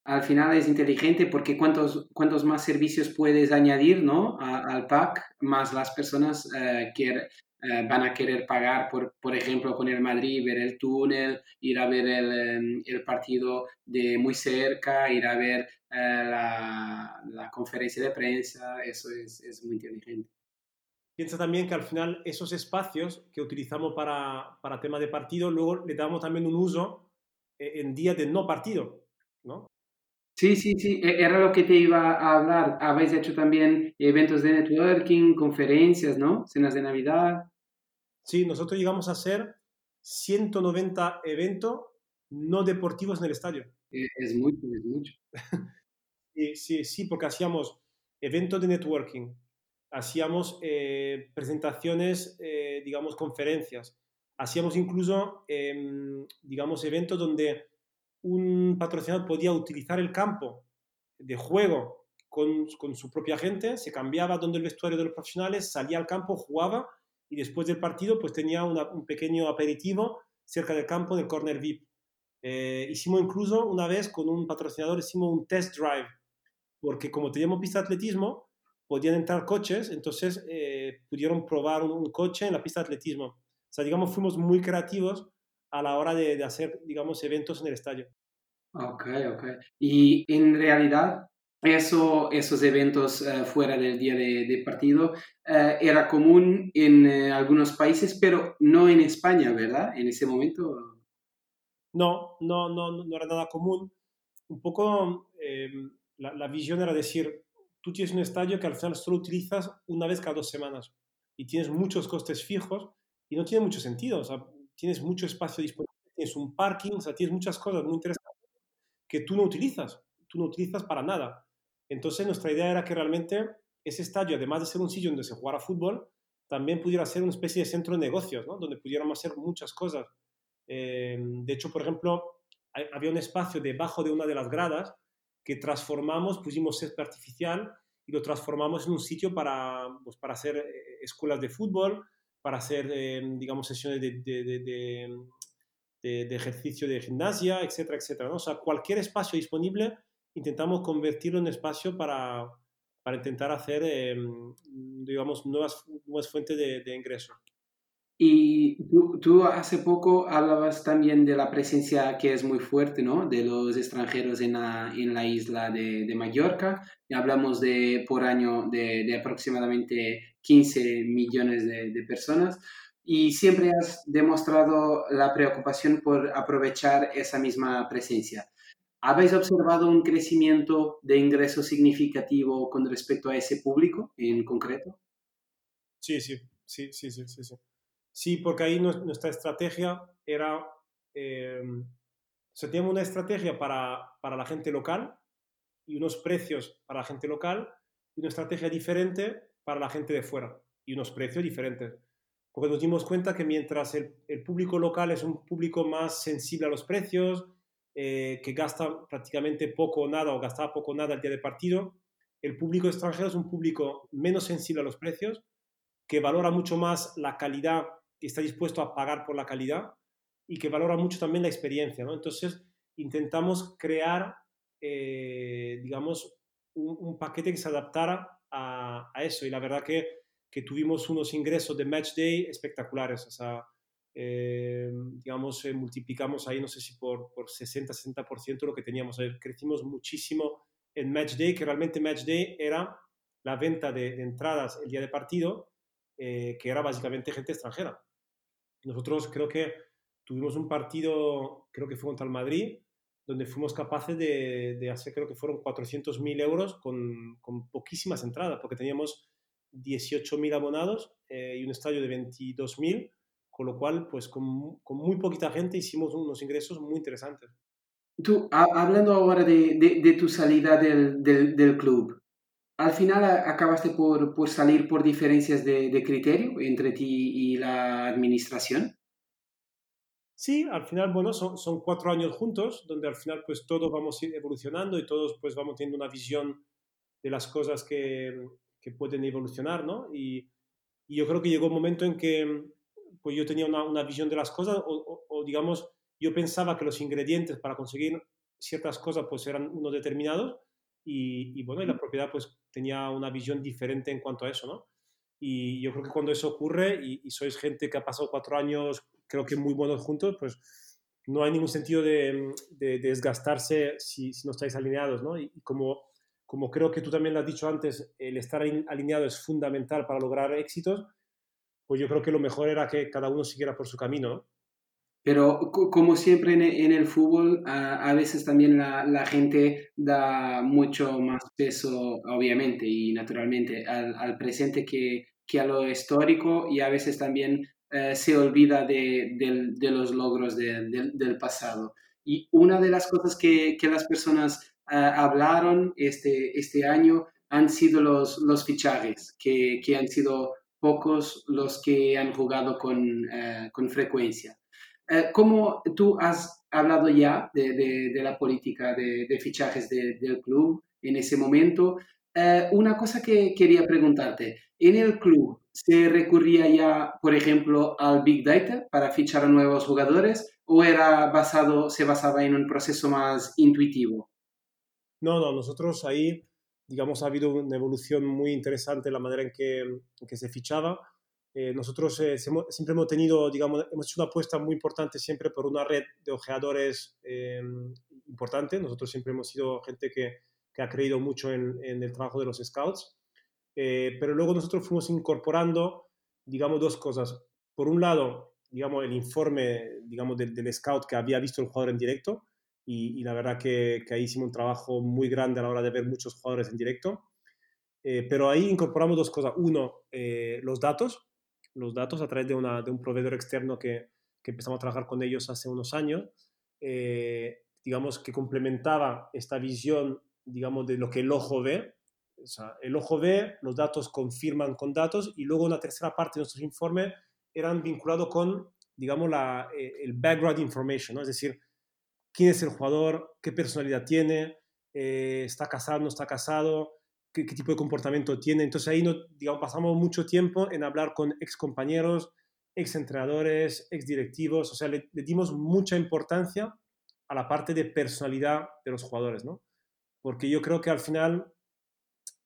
Al final es inteligente porque cuántos, cuántos más servicios puedes añadir ¿no? A, al pack, más las personas eh, que eh, van a querer pagar, por, por ejemplo, con el Madrid, ver el túnel, ir a ver el, em, el partido de muy cerca, ir a ver eh, la, la, conferencia de prensa, eso es, es, muy inteligente. Piensa también que al final esos espacios que utilizamos para, para tema de partido, luego le damos también un uso eh, en días de no partido. Sí, sí, sí, e, era lo que te iba a hablar. Habéis hecho también eventos de networking, conferencias, ¿no? Cenas de Navidad. Sí, nosotros llegamos a hacer 190 eventos no deportivos en el estadio. E, es mucho, es mucho. <laughs> sí, sí, sí, porque hacíamos eventos de networking, hacíamos eh, presentaciones, eh, digamos, conferencias, hacíamos incluso, eh, digamos, eventos donde un patrocinador podía utilizar el campo de juego con, su propia gente, se cambiaba donde el vestuario de los profesionales, salía al campo, jugaba y después del partido pues tenía un pequeño aperitivo cerca del campo del corner VIP. Eh, hicimos incluso una vez con un patrocinador, hicimos un test drive, porque como teníamos pista de atletismo, podían entrar coches, entonces eh, pudieron probar un, un, coche en la pista de atletismo. O sea, digamos, fuimos muy creativos a la hora de, de hacer, digamos, eventos en el estadio. Ok, ok. Y en realidad, eso, esos eventos uh, fuera del día de, de partido uh, era común en uh, algunos países, pero no en España, ¿verdad? En ese momento. No, no, no, no era nada común. Un poco eh, la, la, visión era decir, tú tienes un estadio que al final solo utilizas una vez cada dos semanas y tienes muchos costes fijos y no tiene mucho sentido. O sea, tienes mucho espacio disponible, tienes un parking, o sea, tienes muchas cosas muy interesantes que tú no utilizas, tú no utilizas para nada. Entonces nuestra idea era que realmente ese estadio, además de ser un sitio donde se jugara fútbol, también pudiera ser una especie de centro de negocios, ¿no? donde pudiéramos hacer muchas cosas. Eh, de hecho, por ejemplo, había un espacio debajo de una de las gradas que transformamos, pusimos césped artificial y lo transformamos en un sitio para, pues, para hacer eh, escuelas de fútbol, para hacer, eh, digamos, sesiones de, ejercicio de gimnasia, etcétera, etcétera. ¿no? O sea, cualquier espacio disponible intentamos convertirlo en espacio para, para intentar hacer, em, digamos, nuevas, nuevas fuentes de, de ingreso. Y tú, hace poco hablabas también de la presencia que es muy fuerte, ¿no? De los extranjeros en la, en la isla de, de, Mallorca. Y hablamos de, por año de, de aproximadamente 15 millones de, de, personas. Y siempre has demostrado la preocupación por aprovechar esa misma presencia. ¿Habéis observado un crecimiento de ingresos significativo con respecto a ese público en concreto? Sí, sí, sí, sí, sí, sí. Sí, porque ahí nuestra estrategia era, eh, o sea, teníamos una estrategia para, para la gente local y unos precios para la gente local y una estrategia diferente para la gente de fuera y unos precios diferentes. Porque nos dimos cuenta que mientras el, el público local es un público más sensible a los precios, eh, que gasta prácticamente poco o nada o gastaba poco o nada el día de partido. El público extranjero es un público menos sensible a los precios, que valora mucho más la calidad y está dispuesto a pagar por la calidad y que valora mucho también la experiencia. ¿no? Entonces, intentamos crear, eh, digamos, un, paquete que se adaptara a, a, eso. Y la verdad que, que tuvimos unos ingresos de match day espectaculares. O sea, eh, digamos, eh, multiplicamos ahí, no sé si por, por 60-60% lo que teníamos. crecimos muchísimo en Match Day, que realmente Match Day era la venta de, entradas el día de partido, eh, que era básicamente gente extranjera. Nosotros creo que tuvimos un partido, creo que fue contra el Madrid, donde fuimos capaces de, de hacer, creo que fueron 400.000 euros con, con, poquísimas entradas, porque teníamos 18.000 abonados y un estadio de 22.000 con lo cual, pues con, con muy poquita gente hicimos unos ingresos muy interesantes. Tú, hablando ahora de, de, tu salida del, del, del, club, ¿al final acabaste por, por salir por diferencias de, de, criterio entre ti y la administración? Sí, al final, bueno, son, son, cuatro años juntos, donde al final pues todos vamos evolucionando y todos pues vamos teniendo una visión de las cosas que, que pueden evolucionar, ¿no? Y, y, yo creo que llegó un momento en que pues yo tenía una, una visión de las cosas o, digamos, yo pensaba que los ingredientes para conseguir ciertas cosas pues eran unos determinados y, y, bueno, y la propiedad pues tenía una visión diferente en cuanto a eso, ¿no? Y yo creo que cuando eso ocurre y, sois gente que ha pasado cuatro años, creo que muy buenos juntos, pues no hay ningún sentido de, de, desgastarse si, si, no estáis alineados, ¿no? Y, como, como creo que tú también lo has dicho antes, el estar alineado es fundamental para lograr éxitos, pues yo creo que lo mejor era que cada uno siguiera por su camino. Pero como siempre en, el fútbol, a, veces también la, gente da mucho más peso, obviamente y naturalmente, al, presente que, que, a lo histórico y a veces también eh, se olvida de, de, los logros del pasado. Y una de las cosas que, que las personas hablaron este, este año han sido los, los fichajes, que, que han sido pocos los que han jugado con, eh, con frecuencia. Eh, ¿Cómo tú has hablado ya de, de, la política de, de fichajes del club en ese momento? Eh, una cosa que quería preguntarte, ¿en el club se recurría ya, por ejemplo, al Big Data para fichar a nuevos jugadores o era basado, se basaba en un proceso más intuitivo? No, no, nosotros ahí digamos, ha habido una evolución muy interesante en la manera en que, se fichaba. Eh, nosotros eh, siempre hemos tenido, digamos, hemos hecho una apuesta muy importante siempre por una red de ojeadores eh, importante. Nosotros siempre hemos sido gente que, ha creído mucho en, en, el trabajo de los scouts. pero luego nosotros fuimos incorporando, digamos, dos cosas. Por un lado, digamos, el informe, digamos, del, del scout que había visto el jugador en directo y, la verdad que, que, ahí hicimos un trabajo muy grande a la hora de ver muchos jugadores en directo. Eh, pero ahí incorporamos dos cosas. Uno, eh, los datos, los datos a través de, una, de un proveedor externo que, que, empezamos a trabajar con ellos hace unos años, eh, digamos que complementaba esta visión, digamos, de lo que el ojo ve, O sea, el ojo ve, los datos confirman con datos y luego una tercera parte de nuestros informes eran vinculados con, digamos, la, eh, el background information, ¿no? es decir, quién es el jugador, qué personalidad tiene, eh, está casado, no está casado, qué, tipo de comportamiento tiene. Entonces ahí no, digamos, pasamos mucho tiempo en hablar con ex compañeros, ex entrenadores, ex directivos, o sea, le, dimos mucha importancia a la parte de personalidad de los jugadores, ¿no? Porque yo creo que al final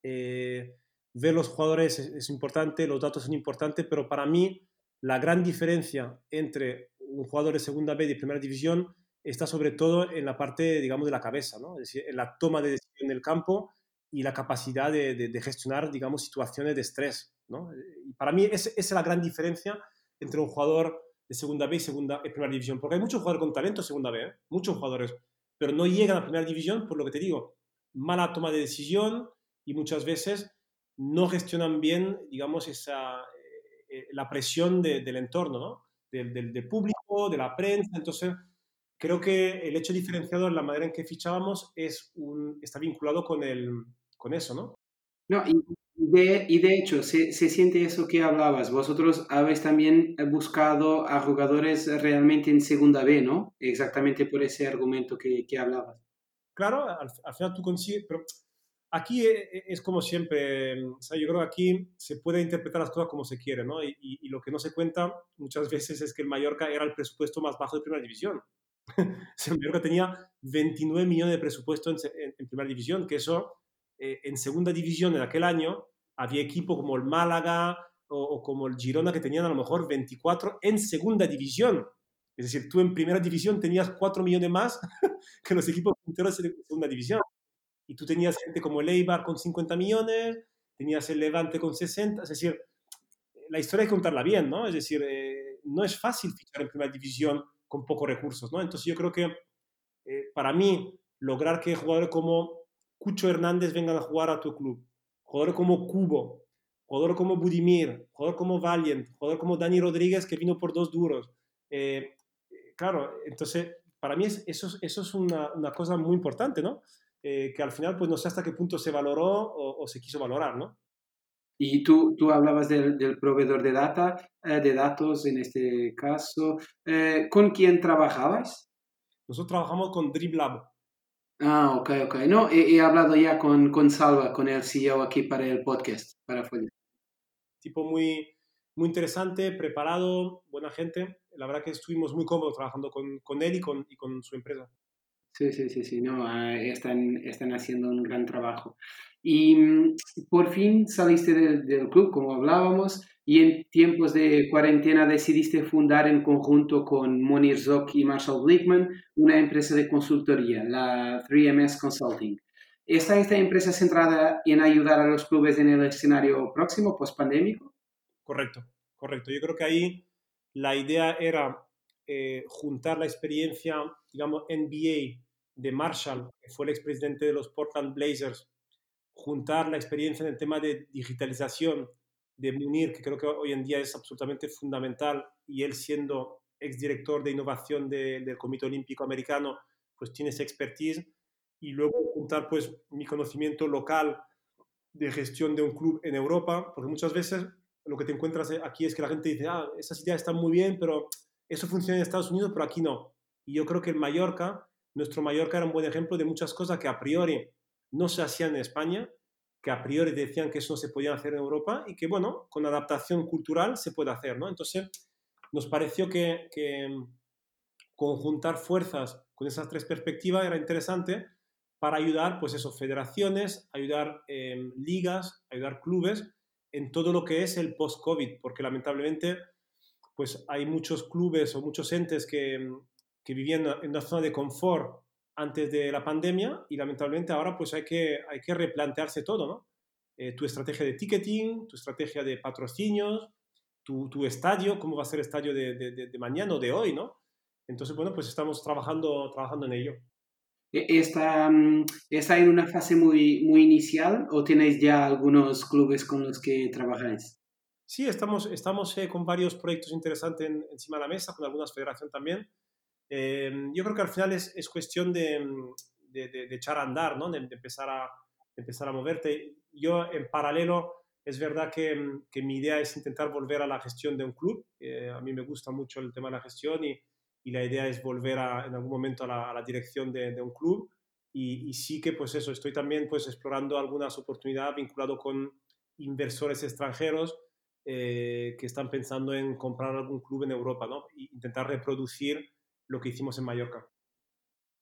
eh, ver los jugadores es, importante, los datos son importantes, pero para mí la gran diferencia entre un jugador de segunda B y de primera división está sobre todo en la parte, digamos, de la cabeza, ¿no? Es decir, en la toma de decisión del campo y la capacidad de, gestionar, digamos, situaciones de estrés, ¿no? Y para mí esa es la gran diferencia entre un jugador de segunda B y segunda, primera división, porque hay muchos jugadores con talento en segunda B, ¿eh? muchos jugadores, pero no llegan a primera división por lo que te digo, mala toma de decisión y muchas veces no gestionan bien, digamos, esa, eh, eh, la presión del entorno, ¿no? Del, del, público, de la prensa, entonces creo que el hecho diferenciado en la manera en que fichábamos es un, está vinculado con, el, con eso, ¿no? No, y de, y de hecho, se, se, siente eso que hablabas. Vosotros habéis también buscado a jugadores realmente en segunda B, ¿no? Exactamente por ese argumento que, que hablabas. Claro, al, final tú consigues, pero aquí e, e, es, como siempre, o sea, yo creo que aquí se puede interpretar las cosas como se quiere, ¿no? Y, y, lo que no se cuenta muchas <laughs> veces es que el Mallorca era el presupuesto más bajo de primera división. <laughs> el Mallorca tenía 29 millones de presupuesto en, en primera división, que eso eh, en segunda división en aquel año había equipos como el Málaga o, como el Girona que tenían a lo mejor 24 en segunda división. Es decir, tú en primera división tenías 4 millones más <laughs> que los equipos punteros de segunda división. Y tú tenías gente como el Eibar con 50 millones, tenías el Levante con 60. Es decir, la historia hay que contarla bien, ¿no? Es decir, eh, no es fácil fichar en primera división con pocos recursos, ¿no? Entonces yo creo que eh, para mí lograr que jugadores como Cucho Hernández vengan a jugar a tu club. Jugadores como Cubo, jugador como Budimir, jugador como Valiant, jugador como Dani Rodríguez que vino por dos duros. Eh, claro, entonces para mí eso, eso es una, cosa muy importante, ¿no? Eh, que al final pues no sé hasta qué punto se valoró o, se quiso valorar, ¿no? Y tú, tú hablabas del, del proveedor de, data, eh, de datos en este caso. ¿Con quién trabajabais? Nosotros trabajamos con DribLab. Ah, ok, ok. No, he, hablado ya con, con, Salva, con el CEO aquí para el podcast, para Tipo muy, muy interesante, preparado, buena gente. La verdad que estuvimos muy cómodos trabajando con, con él y con, y con su empresa. Sí, sí, sí, sí, no, ah, están, están haciendo un gran trabajo. Y mm, por fin saliste del, del club, como hablábamos, y en tiempos de cuarentena decidiste fundar en conjunto con Monir Zok y Marshall Glickman una empresa de consultoría, la 3MS Consulting. ¿Está esta empresa centrada en ayudar a los clubes en el escenario próximo, post-pandémico? Correcto, correcto. Yo creo que ahí la idea era eh, juntar la experiencia, digamos, NBA de Marshall, que fue el expresidente de los Portland Blazers, juntar la experiencia en el tema de digitalización de Munir, que creo que hoy en día es absolutamente fundamental, y él siendo exdirector de innovación del Comité Olímpico Americano, pues tiene esa expertise, y luego juntar pues mi conocimiento local de gestión de un club en Europa, porque muchas veces lo que te encuentras aquí es que la gente dice, ah, esas ideas están muy bien, pero eso funciona en Estados Unidos, pero aquí no. Y yo creo que en Mallorca, nuestro Mallorca era un buen ejemplo de muchas cosas que a priori no se hacían en España que a priori decían que eso no se podía hacer en Europa y que, bueno, con adaptación cultural se puede hacer, ¿no? Entonces, nos pareció que, mm, conjuntar fuerzas con esas tres perspectivas era interesante para ayudar, pues eso, federaciones, ayudar em, ligas, ayudar clubes en todo lo que es el post-COVID, porque lamentablemente, pues hay muchos clubes o muchos entes que, mm, que vivían en una zona de confort antes de la pandemia y lamentablemente ahora pues hay que, hay que replantearse todo, ¿no? Eh, tu estrategia de ticketing, tu estrategia de patrocinios, tu, tu estadio, cómo va a ser el estadio de, de, de, mañana o de hoy, ¿no? Entonces, bueno, pues estamos trabajando, trabajando en ello. E, ¿Está, mm, ¿Está en una fase muy, muy inicial o tenéis ya algunos clubes con los que trabajáis? Sí, estamos, estamos eh, con varios proyectos interesantes encima de la mesa, con algunas federaciones también. Em, yo creo que al final es, es cuestión de, de, de, echar a andar, ¿no? de, empezar a, empezar a moverte. Yo en paralelo, es verdad que, mi idea es intentar volver a la gestión de un club. Eh, a mí me gusta mucho el tema de la gestión y, la idea es volver en algún momento a la, dirección de, un club. Y, sí que pues eso, estoy también pues explorando algunas oportunidades vinculado con inversores extranjeros eh, que están pensando en comprar algún club en Europa, ¿no? E intentar reproducir lo que hicimos en Mallorca.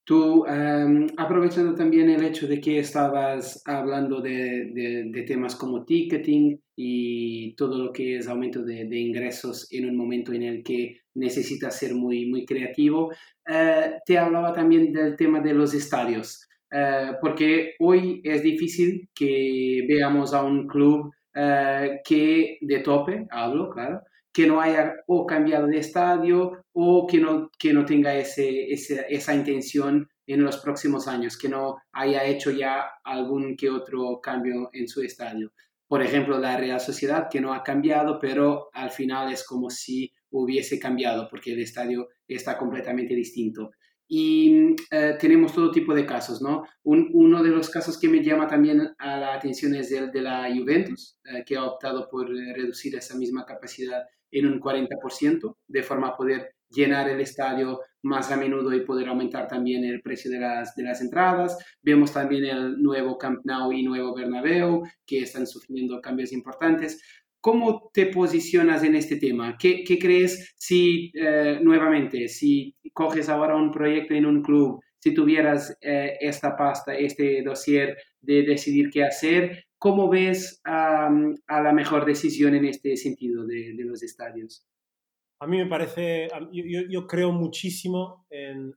Tú, em, aprovechando también el hecho de que estabas hablando de, de, temas como ticketing y todo lo que es aumento de, de, ingresos en un momento en el que necesitas ser muy, muy creativo, eh, te hablaba también del tema de los estadios, eh, porque hoy es difícil que veamos a un club eh, que de tope, hablo, claro, que no haya o cambiado de estadio o que no, que no tenga ese, esa intención en los próximos años, que no haya hecho ya algún que otro cambio en su estadio. Por ejemplo, la Real Sociedad, que no ha cambiado, pero al final es como si hubiese cambiado, porque el estadio está completamente distinto. Y eh, tenemos todo tipo de casos, ¿no? uno de los casos que me llama también a la atención es el de la Juventus, eh, que ha optado por eh, reducir esa misma capacidad en un 40%, de forma a poder llenar el estadio más a menudo y poder aumentar también el precio de las, de las entradas. Vemos también el nuevo Camp Nou y nuevo Bernabéu, que están sufriendo cambios importantes. ¿Cómo te posicionas en este tema? ¿Qué, qué crees si, eh, nuevamente, si coges ahora un proyecto en un club, si tuvieras eh, esta pasta, este dossier de decidir qué hacer, ¿Cómo ves a, la mejor decisión en este sentido de, los estadios? A mí me parece, yo, creo muchísimo en,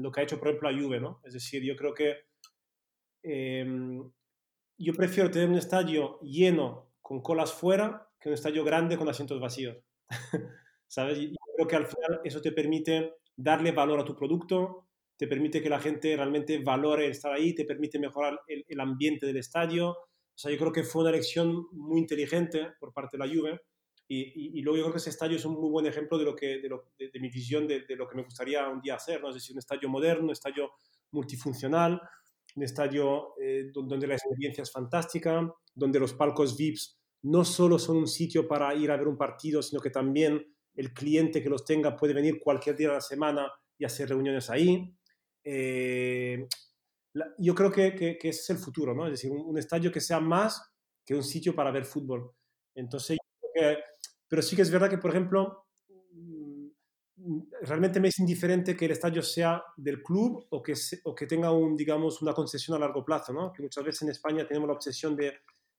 lo que ha hecho, por ejemplo, la Juve, ¿no? Es decir, yo creo que em, yo prefiero tener un estadio lleno con colas fuera que un estadio grande con asientos vacíos. <laughs> ¿Sabes? Yo creo que al final eso te permite darle valor a tu producto, te permite que la gente realmente valore estar ahí, te permite mejorar el, ambiente del estadio. O sea, yo creo que fue una elección muy inteligente por parte de la Juve y, luego yo creo que ese estadio es un muy buen ejemplo de, lo que, de, mi visión de, lo que me gustaría un día hacer, ¿no? es decir, un estadio moderno, un estadio multifuncional, un estadio eh, donde la experiencia es fantástica, donde los palcos VIPs no solo son un sitio para ir a ver un partido, sino que también el cliente que los tenga puede venir cualquier día de la semana y hacer reuniones ahí. Eh, yo creo que, que, ese es el futuro, ¿no? Es decir, un, estadio que sea más que un sitio para ver fútbol. Entonces, pero sí que es verdad que, por ejemplo, mm, realmente me es indiferente que el estadio sea del club o que, tenga un, digamos, una concesión a largo plazo, ¿no? Que muchas veces en España tenemos la obsesión de,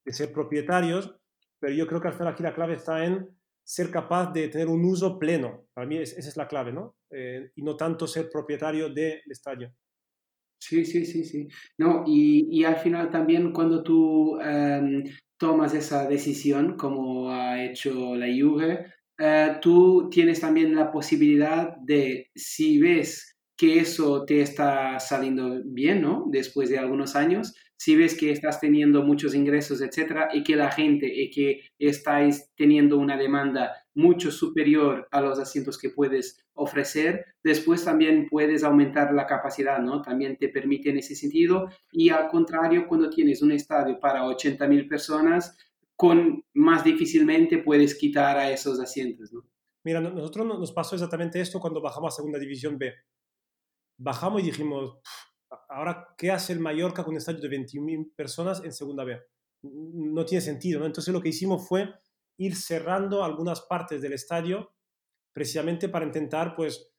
de ser propietarios, pero yo creo que al final aquí la clave está en ser capaz de tener un uso pleno. Para mí esa es la clave, ¿no? Eh, y no tanto ser propietario del estadio. Sí, sí, sí, sí. No, y, y al final también cuando tú em, tomas esa decisión, como ha hecho la Juve, eh, tú tienes también la posibilidad de, si ves que eso te está saliendo bien, ¿no? Después de algunos años, si ves que estás teniendo muchos ingresos, etcétera, y que la gente, y que estáis teniendo una demanda mucho superior a los asientos que puedes ofrecer, después también puedes aumentar la capacidad, ¿no? También te permite en ese sentido. Y al contrario, cuando tienes un estadio para 80 mil personas, con más difícilmente puedes quitar a esos asientos, ¿no? Mira, nosotros nos pasó exactamente esto cuando bajamos a Segunda División B. Bajamos y dijimos, ahora, ¿qué hace el Mallorca con un estadio de 21.000 personas en segunda B? No tiene sentido, ¿no? Entonces lo que hicimos fue ir cerrando algunas partes del estadio precisamente para intentar, pues,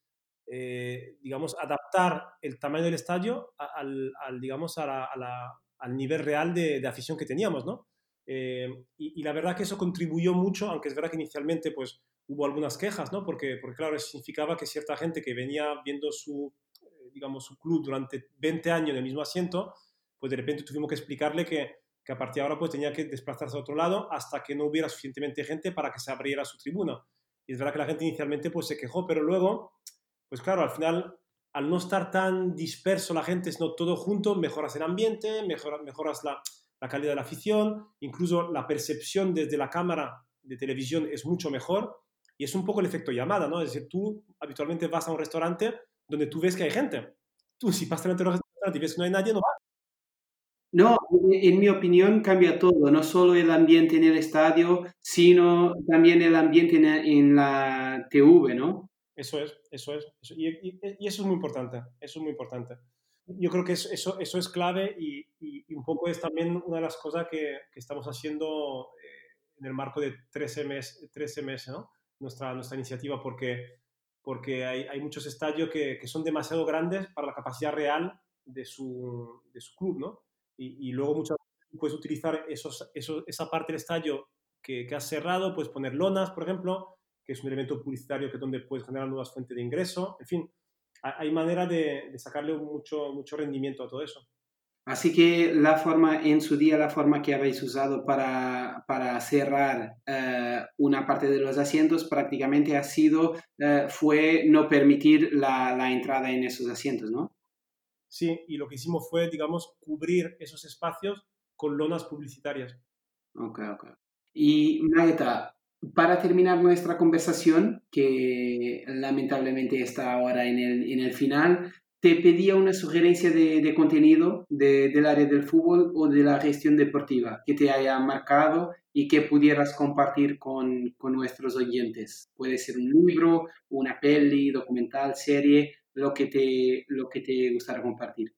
eh, digamos, adaptar el tamaño del estadio al, digamos, al nivel real de, afición que teníamos, ¿no? Eh, y, la verdad que eso contribuyó mucho, aunque es verdad que inicialmente, pues, hubo algunas quejas, ¿no? Porque, porque claro, significaba que cierta gente que venía viendo su, digamos, su club durante 20 años en el mismo asiento, pues de repente tuvimos que explicarle que, que a partir de ahora pues tenía que desplazarse a otro lado hasta que no hubiera suficientemente gente para que se abriera su tribuna. Y es verdad que la gente inicialmente pues se quejó, pero luego, pues claro, al final, al no estar tan disperso la gente, sino todo junto, mejoras el ambiente, mejoras, mejoras la, la calidad de la afición, incluso la percepción desde la cámara de televisión es mucho mejor y es un poco el efecto llamada, ¿no? Es decir, tú habitualmente vas a un restaurante donde tú ves que hay gente. Tú, si pasas delante de los restaurantes y ves que no hay nadie, no vas. No, en mi opinión cambia todo, no solo el ambiente en el estadio, sino también el ambiente en, la TV, ¿no? Eso es, eso es. y, eso es muy importante, eso es muy importante. Yo creo que eso, eso es clave y, un poco es también una de las cosas que, estamos haciendo eh, en el marco de 13 meses, 13 meses ¿no? nuestra, nuestra iniciativa, porque, porque hay, hay muchos estadios que, que, son demasiado grandes para la capacidad real de su, de su club, ¿no? Y, luego muchas veces puedes utilizar esos, esa parte del estadio que, que has cerrado, puedes poner lonas, por ejemplo, que es un elemento publicitario que es donde puedes generar nuevas fuentes de ingreso, en fin, hay manera de, sacarle mucho, mucho rendimiento a todo eso. Así que la forma, en su día, la forma que habéis usado para, para cerrar eh, una parte de los asientos prácticamente ha sido, eh, fue no permitir la, la, entrada en esos asientos, ¿no? Sí, y lo que hicimos fue, digamos, cubrir esos espacios con lonas publicitarias. Ok, ok. Y Maeta, para terminar nuestra conversación, que lamentablemente está ahora en el, en el final, te pedía una sugerencia de, de contenido de, del área del fútbol o de la gestión deportiva que te haya marcado y que pudieras compartir con, con nuestros oyentes. Puede ser un libro, una peli, documental, serie, lo que te, lo que te gustara compartir?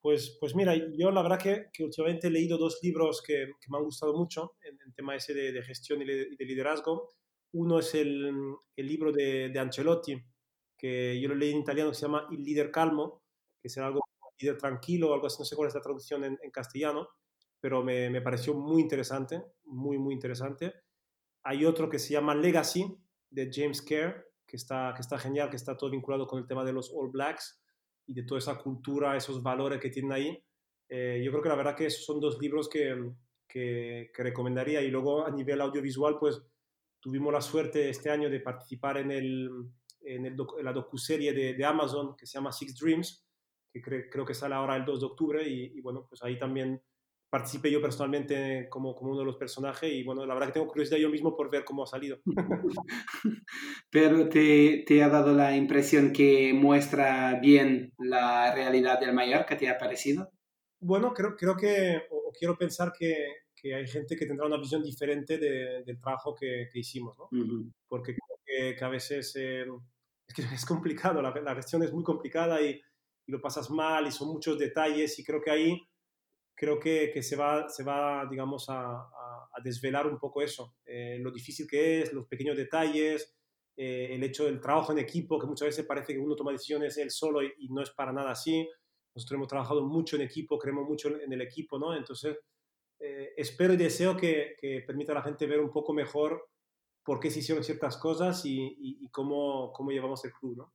Pues, pues mira, yo la verdad que, que últimamente he leído dos libros que, que me han gustado mucho en el tema ese de, de gestión y de, liderazgo. Uno es el, el libro de, de, Ancelotti, que yo lo leí en italiano, que se llama Il líder calmo, que será algo líder tranquilo o algo así, no sé cuál es la traducción en, en castellano, pero me, me, pareció muy interesante, muy, muy interesante. Hay otro que se llama Legacy, de James Kerr, que está, que está genial, que está todo vinculado con el tema de los All Blacks y de toda esa cultura, esos valores que tienen ahí. Eh, yo creo que la verdad que esos son dos libros que, que, recomendaría. Y luego a nivel audiovisual, pues tuvimos la suerte este año de participar en, el, en, el la docuserie de, de, Amazon que se llama Six Dreams, que creo que sale ahora el 2 de octubre. Y, y bueno, pues ahí también participé yo personalmente como, como uno de los personajes y bueno, la verdad que tengo curiosidad yo mismo por ver cómo ha salido. <laughs> Pero te, te, ha dado la impresión que muestra bien la realidad del Mallorca, ¿te ha parecido? Bueno, creo, creo que, o, quiero pensar que, que, hay gente que tendrá una visión diferente del trabajo que, que hicimos, ¿no? Porque creo que, a veces eh, es, que <laughs> es complicado, la, la, gestión es muy complicada y, y lo pasas mal y son muchos detalles y creo que ahí creo que, que se, va, se va, digamos, a, a, desvelar un poco eso, eh, lo difícil que es, los pequeños detalles, eh, el hecho del trabajo en equipo, que muchas veces parece que uno toma decisiones él solo y, no es para nada así. Nosotros hemos trabajado mucho en equipo, creemos mucho en el equipo, ¿no? Entonces, eh, espero y deseo que, que, permita a la gente ver un poco mejor por qué se hicieron ciertas cosas y, y, y cómo, cómo llevamos el club, ¿no?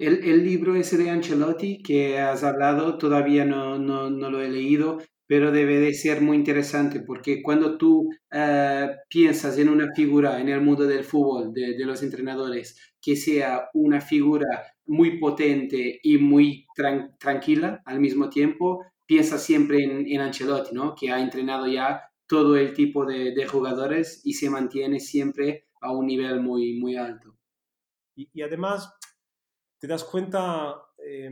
El, el, libro ese de Ancelotti que has hablado, todavía no, no, no, lo he leído, pero debe de ser muy interesante porque cuando tú uh, piensas en una figura en el mundo del fútbol, de, los entrenadores, que sea una figura muy potente y muy tran tranquila al mismo tiempo, piensas siempre en, en, Ancelotti, ¿no? que ha entrenado ya todo el tipo de, jugadores y se mantiene siempre a un nivel muy, muy alto. Y además, te das cuenta eh,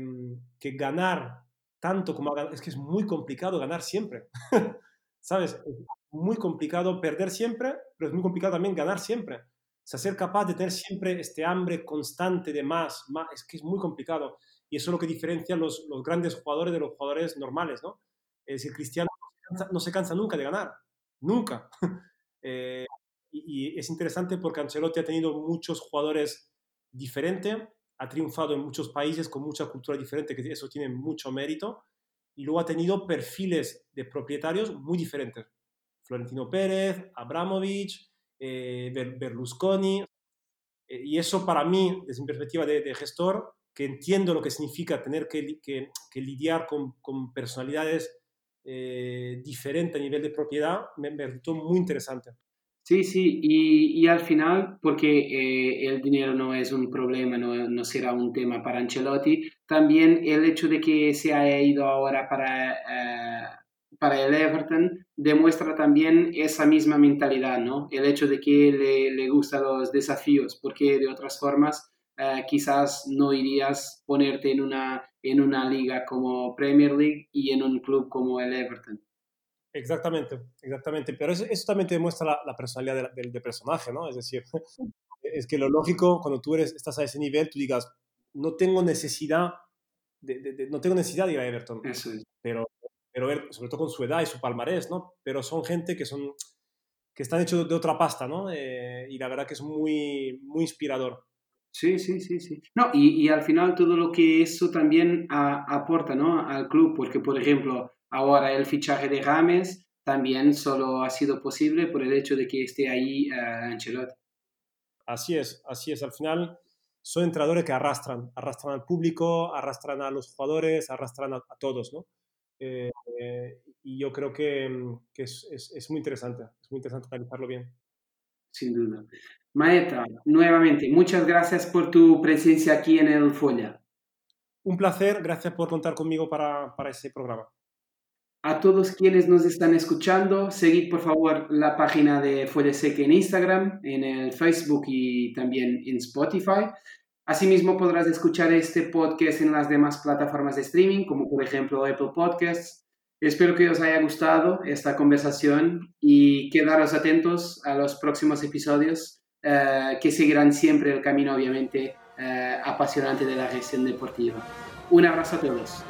que ganar tanto como es que es muy complicado ganar siempre. <laughs> ¿Sabes? Es muy complicado perder siempre, pero es muy complicado también ganar siempre. O sea, ser capaz de tener siempre este hambre constante de más, más, es que es muy complicado. Y eso es lo que diferencia los, los grandes jugadores de los jugadores normales, ¿no? Es decir, Cristiano no se cansa nunca de ganar, nunca. <laughs> eh, y, y, es interesante porque Ancelotti ha tenido muchos jugadores diferentes ha triunfado en muchos países con mucha cultura diferente, que eso tiene mucho mérito, y luego ha tenido perfiles de propietarios muy diferentes. Florentino Pérez, Abramovich, eh, Berlusconi, eh, y eso para mí, desde mi perspectiva de, gestor, que entiendo lo que significa tener que, lidiar con, con personalidades eh, diferentes a nivel de propiedad, me, me resultó muy interesante. Sí, sí, y, al final, porque eh, el dinero no es un problema, no, no, será un tema para Ancelotti, también el hecho de que se haya ido ahora para, eh, para el Everton demuestra también esa misma mentalidad, ¿no? El hecho de que le, le gustan los desafíos, porque de otras formas eh, quizás no irías ponerte en una, en una liga como Premier League y en un club como el Everton. Exactamente, exactamente. Pero eso, también te demuestra la, personalidad del, personaje, ¿no? Es decir, <laughs> es que lo lógico, cuando tú eres, estás a ese nivel, tú digas, no tengo necesidad de, no tengo necesidad de ir a Everton. Pero, pero ver, sobre todo con su edad y su palmarés, ¿no? Pero son gente que son que están hechos de otra pasta, ¿no? Eh, y la verdad que es muy, muy inspirador. Sí, sí, sí, sí. No, y, y al final todo lo que eso también aporta, ¿no? Al club, porque por ejemplo, ahora el fichaje de James también solo ha sido posible por el hecho de que esté ahí uh, Ancelotti. Así es, así es. Al final son entrenadores que arrastran, arrastran al público, arrastran a los jugadores, arrastran a, todos, ¿no? Eh, y yo creo que, que es, es, es, muy interesante, es muy interesante analizarlo bien. Sin duda. Maeta, nuevamente, muchas gracias por tu presencia aquí en el Folla. Un placer, gracias por contar conmigo para, para ese programa. A todos quienes nos están escuchando, seguid por favor la página de Folla Seca en Instagram, en el Facebook y también en Spotify. Asimismo, podrás escuchar este podcast en las demás plataformas de streaming, como por ejemplo Apple Podcasts. Espero que os haya gustado esta conversación y quedaros atentos a los próximos episodios eh, que seguirán siempre el camino, obviamente, eh, apasionante de la gestión deportiva. Un abrazo a todos.